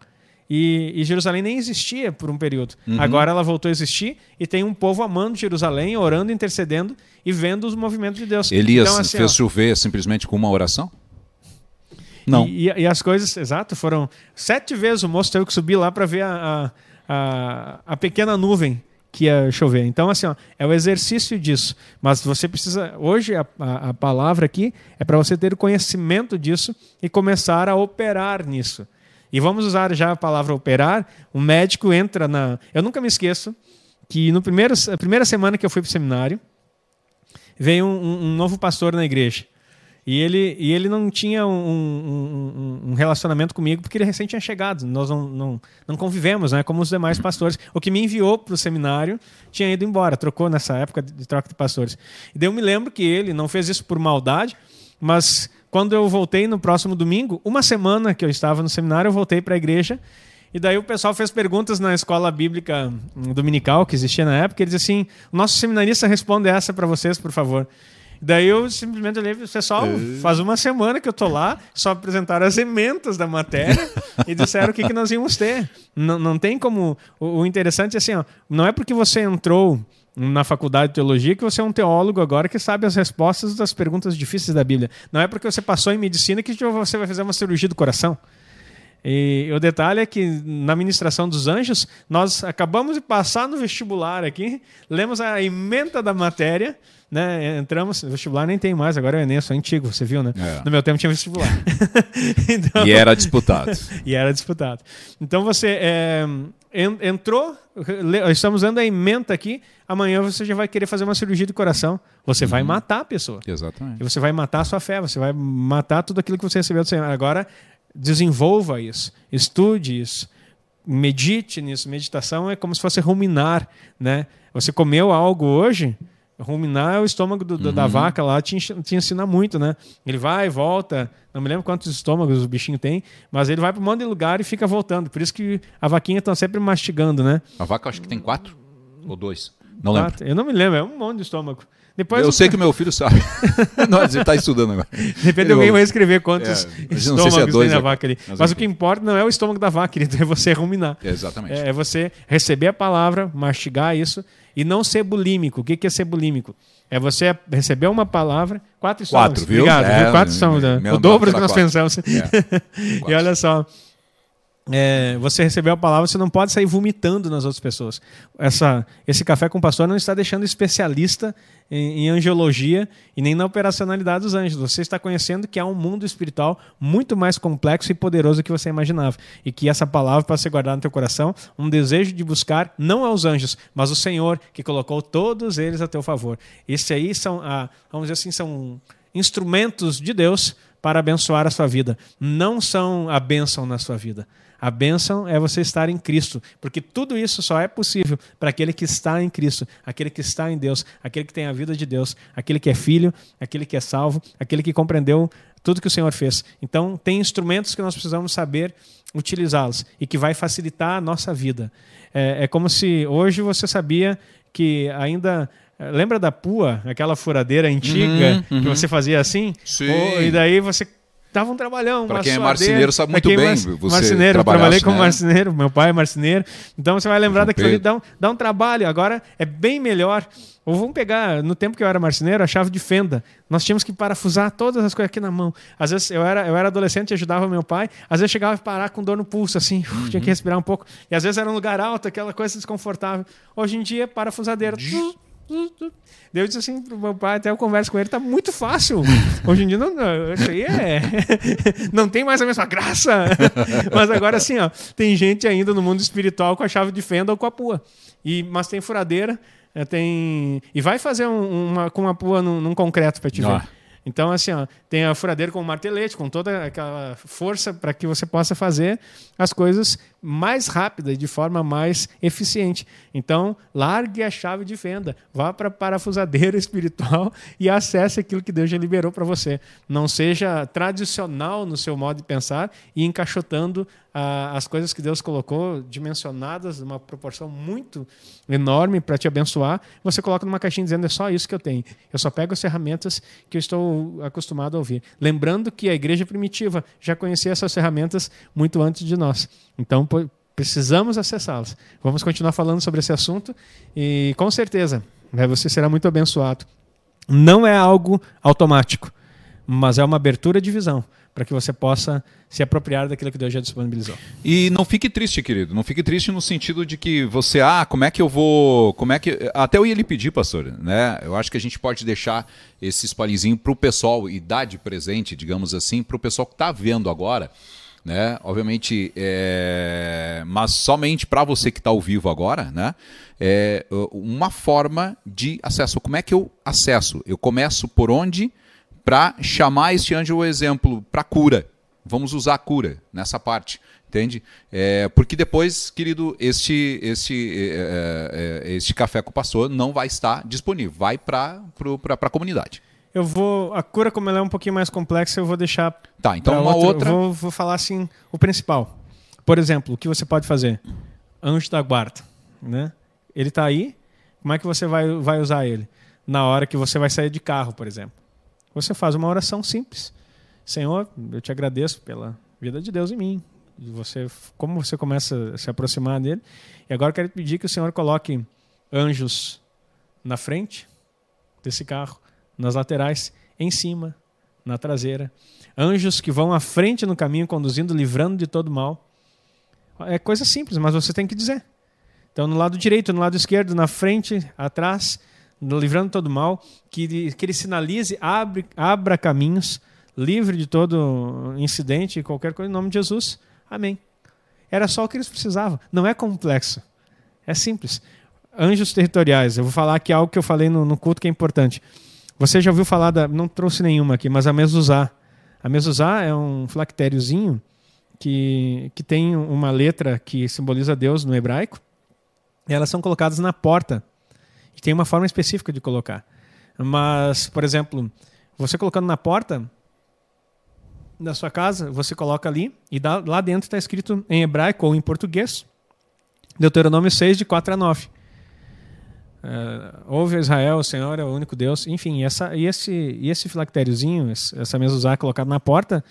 e, e, Jerusalém nem existia por um período. Uhum. Agora ela voltou a existir e tem um povo amando Jerusalém, orando, intercedendo e vendo os movimentos de Deus. Elias então, assim, fez ó, chover simplesmente com uma oração? Não. E, e, e, as coisas, exato, foram sete vezes o moço teve que subir lá para ver a, a, a, pequena nuvem que ia chover. Então, assim, ó, é o exercício disso. Mas você precisa. Hoje, a, a, a palavra aqui é para você ter o conhecimento disso e começar a operar nisso. E vamos usar já a palavra operar. O médico entra na. Eu nunca me esqueço que no primeiro, a primeira semana que eu fui para o seminário, veio um, um, novo pastor na igreja. E ele, e ele não tinha um, um, um, relacionamento comigo porque ele recém tinha chegado. Nós não, não, não convivemos, né, como os demais pastores. O que me enviou para o seminário tinha ido embora, trocou nessa época de troca de pastores. E daí eu me lembro que ele não fez isso por maldade, mas quando eu voltei no próximo domingo, uma semana que eu estava no seminário, eu voltei para a igreja. E daí o pessoal fez perguntas na escola bíblica dominical que existia na época. Ele disse assim: o nosso seminarista responde essa para vocês, por favor. Daí eu simplesmente olhei para o pessoal, faz uma semana que eu tô lá, só apresentaram as ementas da matéria e disseram o que, que nós íamos ter. Não, não tem como. O, o interessante é assim: ó, não é porque você entrou na faculdade de teologia que você é um teólogo agora que sabe as respostas das perguntas difíceis da Bíblia. Não é porque você passou em medicina que você vai fazer uma cirurgia do coração. E o detalhe é que na ministração dos anjos, nós acabamos de passar no vestibular aqui, lemos a emenda da matéria, né? Entramos, vestibular nem tem mais, agora é o Enem, sou antigo, você viu, né? É. No meu tempo tinha vestibular. então, e era disputado. e era disputado. Então você é, entrou, estamos dando a emenda aqui, amanhã você já vai querer fazer uma cirurgia de coração. Você uhum. vai matar a pessoa. Exatamente. E você vai matar a sua fé, você vai matar tudo aquilo que você recebeu do Senhor. Agora, desenvolva isso, estude isso, medite nisso. Meditação é como se fosse ruminar, né? Você comeu algo hoje, ruminar é o estômago do, uhum. da vaca lá te, te ensina muito, né? Ele vai, volta, não me lembro quantos estômagos o bichinho tem, mas ele vai para um monte de lugar e fica voltando. Por isso que a vaquinha está sempre mastigando, né? A vaca acho que tem quatro ou dois. Não lembro. Quatro. Eu não me lembro, é um monte de estômago. Depois eu sei que meu filho sabe. não, ele está estudando agora. De repente alguém vai escrever quantos É, estômagos se é dois, tem na é- vaca ali. mas Mas, o que importa não é o estômago da vaca, querido, é você ruminar. Exatamente. É, é você receber a palavra, mastigar isso e não ser bulímico. O que que é ser bulímico? É você receber uma palavra, quatro estômagos. Quatro, viu? Obrigado, É, viu? Quatro estômagos. né? O dobro do que nós quatro. pensamos. É. E olha só, é, você recebeu a palavra, você não pode sair vomitando nas outras pessoas. Essa, esse café com o pastor não está deixando especialista em, em angiologia e nem na operacionalidade dos anjos. Você está conhecendo que há um mundo espiritual muito mais complexo e poderoso do que você imaginava. E que essa palavra para ser guardada no teu coração, um desejo de buscar não aos anjos, mas o Senhor que colocou todos eles a teu favor. Esse aí são, ah, vamos dizer assim, são instrumentos de Deus para abençoar a sua vida. Não são a bênção na sua vida. A bênção é você estar em Cristo, porque tudo isso só é possível para aquele que está em Cristo, aquele que está em Deus, aquele que tem a vida de Deus, aquele que é filho, aquele que é salvo, aquele que compreendeu tudo que o Senhor fez. Então, tem instrumentos que nós precisamos saber utilizá-los e que vai facilitar a nossa vida. É, é como se hoje você sabia que ainda. Lembra da pua, aquela furadeira antiga Uhum, que uhum. você fazia assim? Sim. Ou- e daí você dava um trabalhão. Pra uma quem é marceneiro sabe muito é bem, mar- você marceneiro, eu trabalhei como né? marceneiro, meu pai é marceneiro. Então você vai lembrar daquilo ali, dá um, dá um trabalho. Agora é bem melhor. Ou vamos pegar, no tempo que eu era marceneiro, a chave de fenda. Nós tínhamos que parafusar todas as coisas aqui na mão. Às vezes eu era, eu era adolescente e ajudava meu pai. Às vezes chegava a parar com dor no pulso, assim, Uhum. tinha que respirar um pouco. E às vezes era um lugar alto, aquela coisa desconfortável. Hoje em dia, parafusadeira. Daí Eu disse assim pro meu pai, até eu converso com ele, tá muito fácil. Hoje em dia, não, não, isso aí é. Não tem mais a mesma graça. Mas agora, assim, ó, tem gente ainda no mundo espiritual com a chave de fenda ou com a pua. E, mas tem furadeira, eh, tem. E vai fazer um- uma, com uma pua num, num concreto para te ver. Ah. Então, assim, ó, tem a furadeira com o martelete, com toda aquela força para que você possa fazer as coisas mais rápida e de forma mais eficiente. Então, largue a chave de fenda, vá para a parafusadeira espiritual e acesse aquilo que Deus já liberou para você. Não seja tradicional no seu modo de pensar e encaixotando ah, as coisas que Deus colocou dimensionadas numa proporção muito enorme para te abençoar. Você coloca numa caixinha dizendo é só isso que eu tenho. Eu só pego as ferramentas que eu estou acostumado a ouvir. Lembrando que a igreja primitiva já conhecia essas ferramentas muito antes de nós. Então, precisamos acessá-las. Vamos continuar falando sobre esse assunto e com certeza né, você será muito abençoado. Não é algo automático, mas é uma abertura de visão para que você possa se apropriar daquilo que Deus já disponibilizou. E não fique triste, querido. Não fique triste no sentido de que você, ah, como é que eu vou. Como é que. Até eu ia lhe pedir, pastor, né? Eu acho que a gente pode deixar esse espalhezinho para o pessoal e dar de presente, digamos assim, para o pessoal que está vendo agora. Né? Obviamente, é... mas somente para você que está ao vivo agora, né? É uma forma de acesso. Como é que eu acesso? Eu começo por onde? Para chamar este anjo, exemplo, para cura. Vamos usar a cura nessa parte, entende? É, porque depois, querido, este, este, é, é, este café com o pastor não vai estar disponível, vai para a comunidade. Eu vou. A cura, como ela é um pouquinho mais complexa, eu vou deixar. Tá, então uma outra. Vou, vou falar assim o principal. Por exemplo, o que você pode fazer? Anjo da guarda, né? Ele está aí. Como é que você vai, vai usar ele? Na hora que você vai sair de carro, por exemplo. Você faz uma oração simples. Senhor, eu te agradeço pela vida de Deus em mim. E você, como você começa a se aproximar dele. E agora eu quero pedir que o Senhor coloque anjos na frente desse carro, nas laterais, em cima, na traseira. Anjos que vão à frente no caminho, conduzindo, livrando de todo mal. É coisa simples, mas você tem que dizer. Então, no lado direito, no lado esquerdo, na frente, atrás, livrando todo mal, que que ele sinalize, abre, abra caminhos, livre de todo incidente e qualquer coisa, em nome de Jesus. Amém. Era só o que eles precisavam. Não é complexo. É simples. Anjos territoriais. Eu vou falar aqui algo que eu falei no, no culto que é importante. Você já ouviu falar da. Não trouxe nenhuma aqui, mas a mezuzá. A mezuzá é um flactériozinho que, que tem uma letra que simboliza Deus no hebraico. E elas são colocadas na porta. E tem uma forma específica de colocar. Mas, por exemplo, você colocando na porta da sua casa, você coloca ali e dá- lá dentro está escrito em hebraico ou em português. Deuteronômio 6, de 4 a 9. Uh, ouve Israel, o Senhor é o único Deus. Enfim, essa, e, esse, e esse filactériozinho, essa mesa colocada na porta,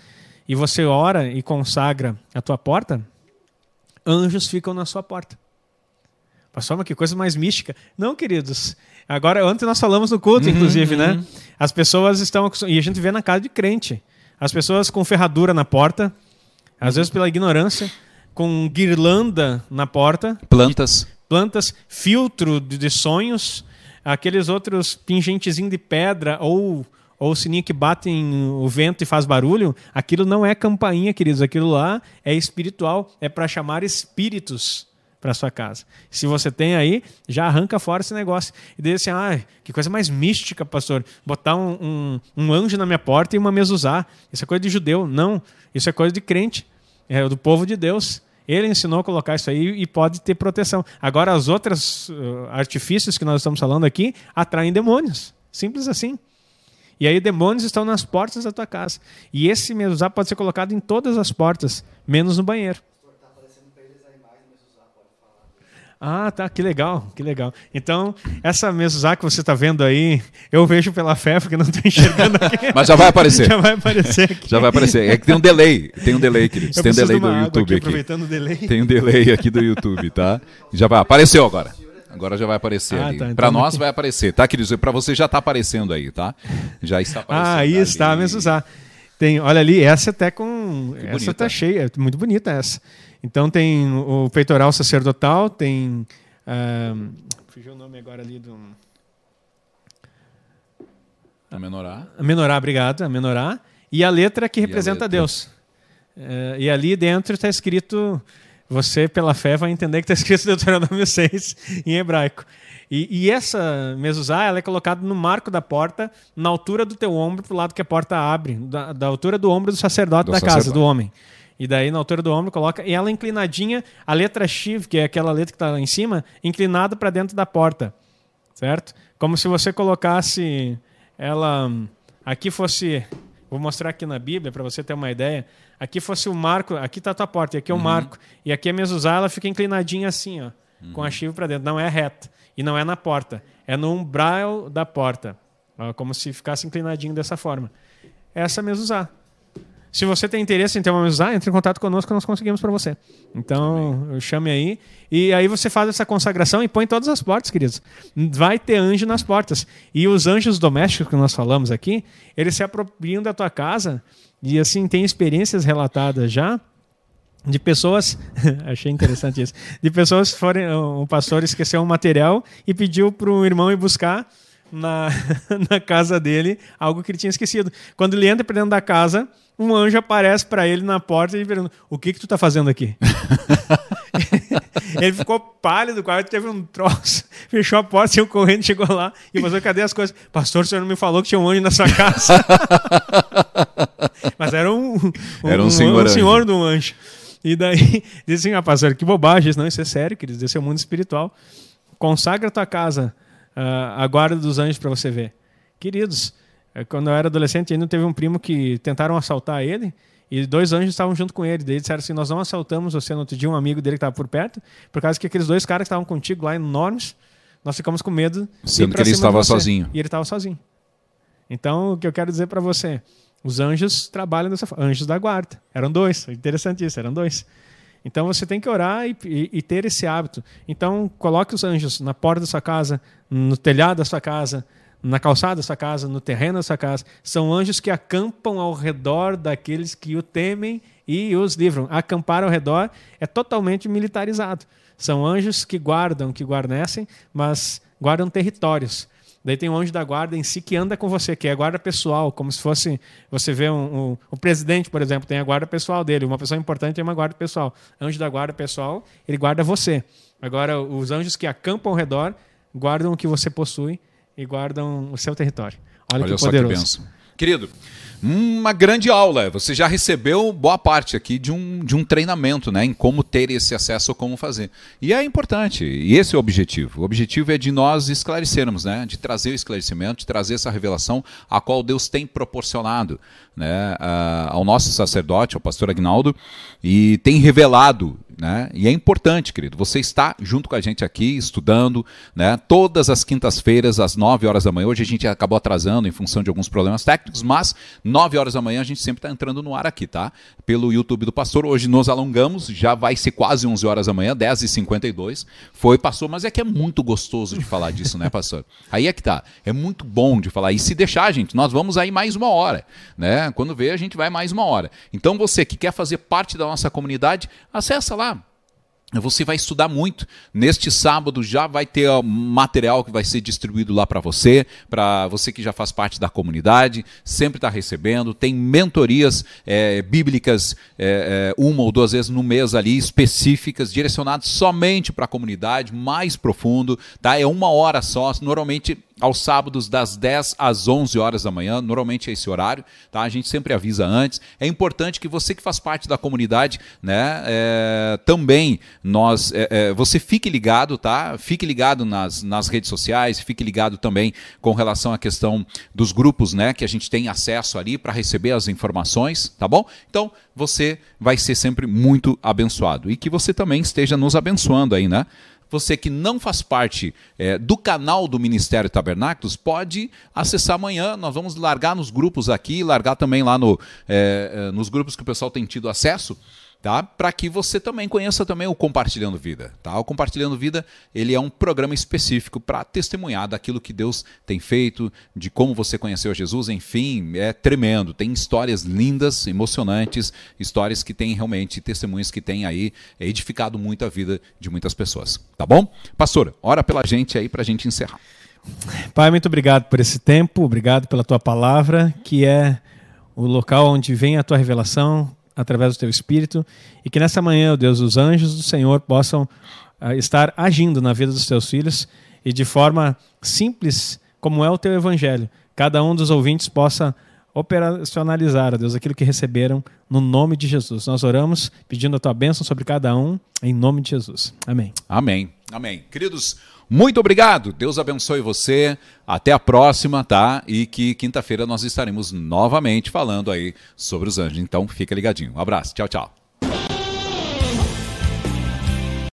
e você ora e consagra a tua porta, anjos ficam na sua porta. Pastor, mas que coisa mais mística. Não, queridos. Agora, ontem nós falamos no culto, uhum, inclusive, né? uhum. né? As pessoas estão. E a gente vê na casa de crente. As pessoas com ferradura na porta, às vezes pela ignorância, com guirlanda na porta. Plantas. Plantas, filtro de, sonhos, aqueles outros pingentezinhos de pedra ou ou sininho que batem o vento e faz barulho, aquilo não é campainha, queridos. Aquilo lá é espiritual, é para chamar espíritos para sua casa. Se você tem aí, já arranca fora esse negócio. E diz assim, ah, que coisa mais mística, pastor. Botar um, um, um anjo na minha porta e uma usar. Isso é coisa de judeu. Não, isso é coisa de crente. É do povo de Deus. Ele ensinou a colocar isso aí e pode ter proteção. Agora, as outras uh, artifícios que nós estamos falando aqui atraem demônios. Simples assim. E aí demônios estão nas portas da tua casa. E esse mesuzá pode ser colocado em todas as portas, menos no banheiro. Ah, tá, que legal, que legal. Então, essa mesuzá que você está vendo aí, eu vejo pela fé, porque não estou enxergando aqui. Mas já vai aparecer. já vai aparecer aqui. Já vai aparecer. É que tem um delay, tem um delay, queridos. Eu tem um delay do YouTube aqui. Aproveitando o delay. Tem um delay aqui do YouTube, tá? Já vai, apareceu agora. Agora já vai aparecer ah, ali. Tá, então para nós vai aparecer, tá, queridos? Para você já está aparecendo aí, tá? Já está aparecendo. Ah, aí está, mesmo usar. Tem, olha ali, essa até com. Que essa bonita. tá cheia, é muito bonita essa. Então tem o peitoral sacerdotal, tem. Fugiu o nome agora ali do. A menorá. A menorá, obrigado. A menorá. E a letra que representa Deus. Uh, e ali dentro está escrito você, pela fé, vai entender que está escrito Deuteronômio 6 em hebraico. E, e essa mezuzá ela é colocada no marco da porta, na altura do teu ombro, para o lado que a porta abre, da, da altura do ombro do sacerdote do da sacerdote. casa, do homem. E daí, na altura do ombro, coloca. E ela inclinadinha, a letra Shiv, que é aquela letra que está lá em cima, inclinada para dentro da porta. Certo? Como se você colocasse ela. Aqui fosse. Vou mostrar aqui na Bíblia para você ter uma ideia aqui fosse o marco, aqui está a tua porta, e aqui é o uhum. marco. E aqui a mezuzá, ela fica inclinadinha assim, ó, uhum. com a chiva para dentro. Não é reta. E não é na porta. É no umbral da porta. Ó, como se ficasse inclinadinho dessa forma. Essa é a mezuzá. Se você tem interesse em ter uma mesa, entre em contato conosco que nós conseguimos para você. Então, chame aí. E aí você faz essa consagração e põe todas as portas, queridos. Vai ter anjo nas portas. E os anjos domésticos que nós falamos aqui, eles se apropriam da tua casa e assim tem experiências relatadas já de pessoas, achei interessante isso, de pessoas que foram, um pastor esqueceu um material e pediu para o irmão ir buscar na, na casa dele algo que ele tinha esquecido. Quando ele entra para dentro da casa, um anjo aparece para ele na porta e pergunta: O que que tu está fazendo aqui? ele ficou pálido, quase teve um troço, fechou a porta, saiu correndo, chegou lá e falou: Cadê as coisas? Pastor, o senhor não me falou que tinha um anjo na sua casa. Mas era um, um, era um, senhor, um, um senhor do anjo. E daí, disse assim: Ah, pastor, que bobagem. Não, isso é sério, queridos, esse é o mundo espiritual. Consagra a tua casa, a guarda dos anjos para você ver. Queridos, é, quando eu era adolescente, ainda teve um primo que tentaram assaltar ele e dois anjos estavam junto com ele. Daí disseram assim: Nós não assaltamos você. No outro dia, um amigo dele que estava por perto, por causa que aqueles dois caras que estavam contigo lá, enormes, nós ficamos com medo. Sendo que ele estava sozinho. E ele estava sozinho. Então, o que eu quero dizer para você: os anjos trabalham dessa forma. Anjos da guarda. Eram dois. Interessante isso, eram dois. Então você tem que orar e, e, e, ter esse hábito. Então coloque os anjos na porta da sua casa, no telhado da sua casa, na calçada da sua casa, no terreno da sua casa. São anjos que acampam ao redor daqueles que o temem e os livram. Acampar ao redor é totalmente militarizado. São anjos que guardam, que guarnecem, mas guardam territórios. Daí tem o anjo da guarda em si que anda com você, que é a guarda pessoal, como se fosse. Você vê um, um, o presidente, por exemplo, tem a guarda pessoal dele. Uma pessoa importante tem uma guarda pessoal. Anjo da guarda pessoal, ele guarda você. Agora, os anjos que acampam ao redor guardam o que você possui e guardam o seu território. Olha, Olha que poderoso. Que benção. Querido, uma grande aula. Você já recebeu boa parte aqui de um, de um treinamento né, em como ter esse acesso ou como fazer. E é importante, e esse é o objetivo. O objetivo é de nós esclarecermos, né, de trazer o esclarecimento, de trazer essa revelação a qual Deus tem proporcionado né, ao nosso sacerdote, ao pastor Agnaldo, e tem revelado Né? E é importante, querido, você está junto com a gente aqui, estudando, né? todas as quintas-feiras, às 9 horas da manhã. Hoje a gente acabou atrasando em função de alguns problemas técnicos, mas 9 horas da manhã a gente sempre está entrando no ar aqui, tá? Pelo YouTube do Pastor. Hoje nos alongamos, já vai ser quase 11 horas da manhã, 10h52. Foi, passou, mas é que é muito gostoso de falar disso, né, pastor? Aí é que tá. É muito bom de falar. E se deixar, gente, nós vamos aí mais uma hora, né? Quando vê, a gente vai mais uma hora. Então você que quer fazer parte da nossa comunidade, acessa lá você vai estudar muito. Neste sábado já vai ter material que vai ser distribuído lá para você, para você que já faz parte da comunidade, sempre está recebendo. Tem mentorias é, bíblicas é, é, uma ou duas vezes no mês ali, específicas, direcionadas somente para a comunidade, mais profundo. Tá? É uma hora só. Normalmente aos sábados das 10 às 11 horas da manhã, normalmente é esse horário, tá? A gente sempre avisa antes. É importante que você que faz parte da comunidade, né, é, também nós, é, é, você fique ligado, tá? Fique ligado nas, nas redes sociais, fique ligado também com relação à questão dos grupos, né, que a gente tem acesso ali para receber as informações, tá bom? Então, você vai ser sempre muito abençoado e que você também esteja nos abençoando aí, né? Você que não faz parte é, do canal do Ministério Tabernáculos, pode acessar amanhã. Nós vamos largar nos grupos aqui, largar também lá no, é, nos grupos que o pessoal tem tido acesso tá? Para que você também conheça também o Compartilhando Vida, tá? O Compartilhando Vida, ele é um programa específico para testemunhar daquilo que Deus tem feito, de como você conheceu Jesus, enfim, é tremendo. Tem histórias lindas, emocionantes, histórias que têm realmente testemunhos que têm aí edificado muito a vida de muitas pessoas, tá bom? Pastor, ora pela gente aí para a gente encerrar. Pai, muito obrigado por esse tempo, obrigado pela tua palavra, que é o local onde vem a tua revelação, através do teu espírito e que nessa manhã, ó Deus, os anjos do Senhor possam uh, estar agindo na vida dos teus filhos e de forma simples, como é o teu evangelho, cada um dos ouvintes possa operacionalizar, ó Deus, aquilo que receberam no nome de Jesus. Nós oramos pedindo a tua bênção sobre cada um, em nome de Jesus. Amém. Amém. Amém. Queridos, muito obrigado. Deus abençoe você. Até a próxima, tá? E que quinta-feira nós estaremos novamente falando aí sobre os anjos. Então, fica ligadinho. Um abraço. Tchau, tchau.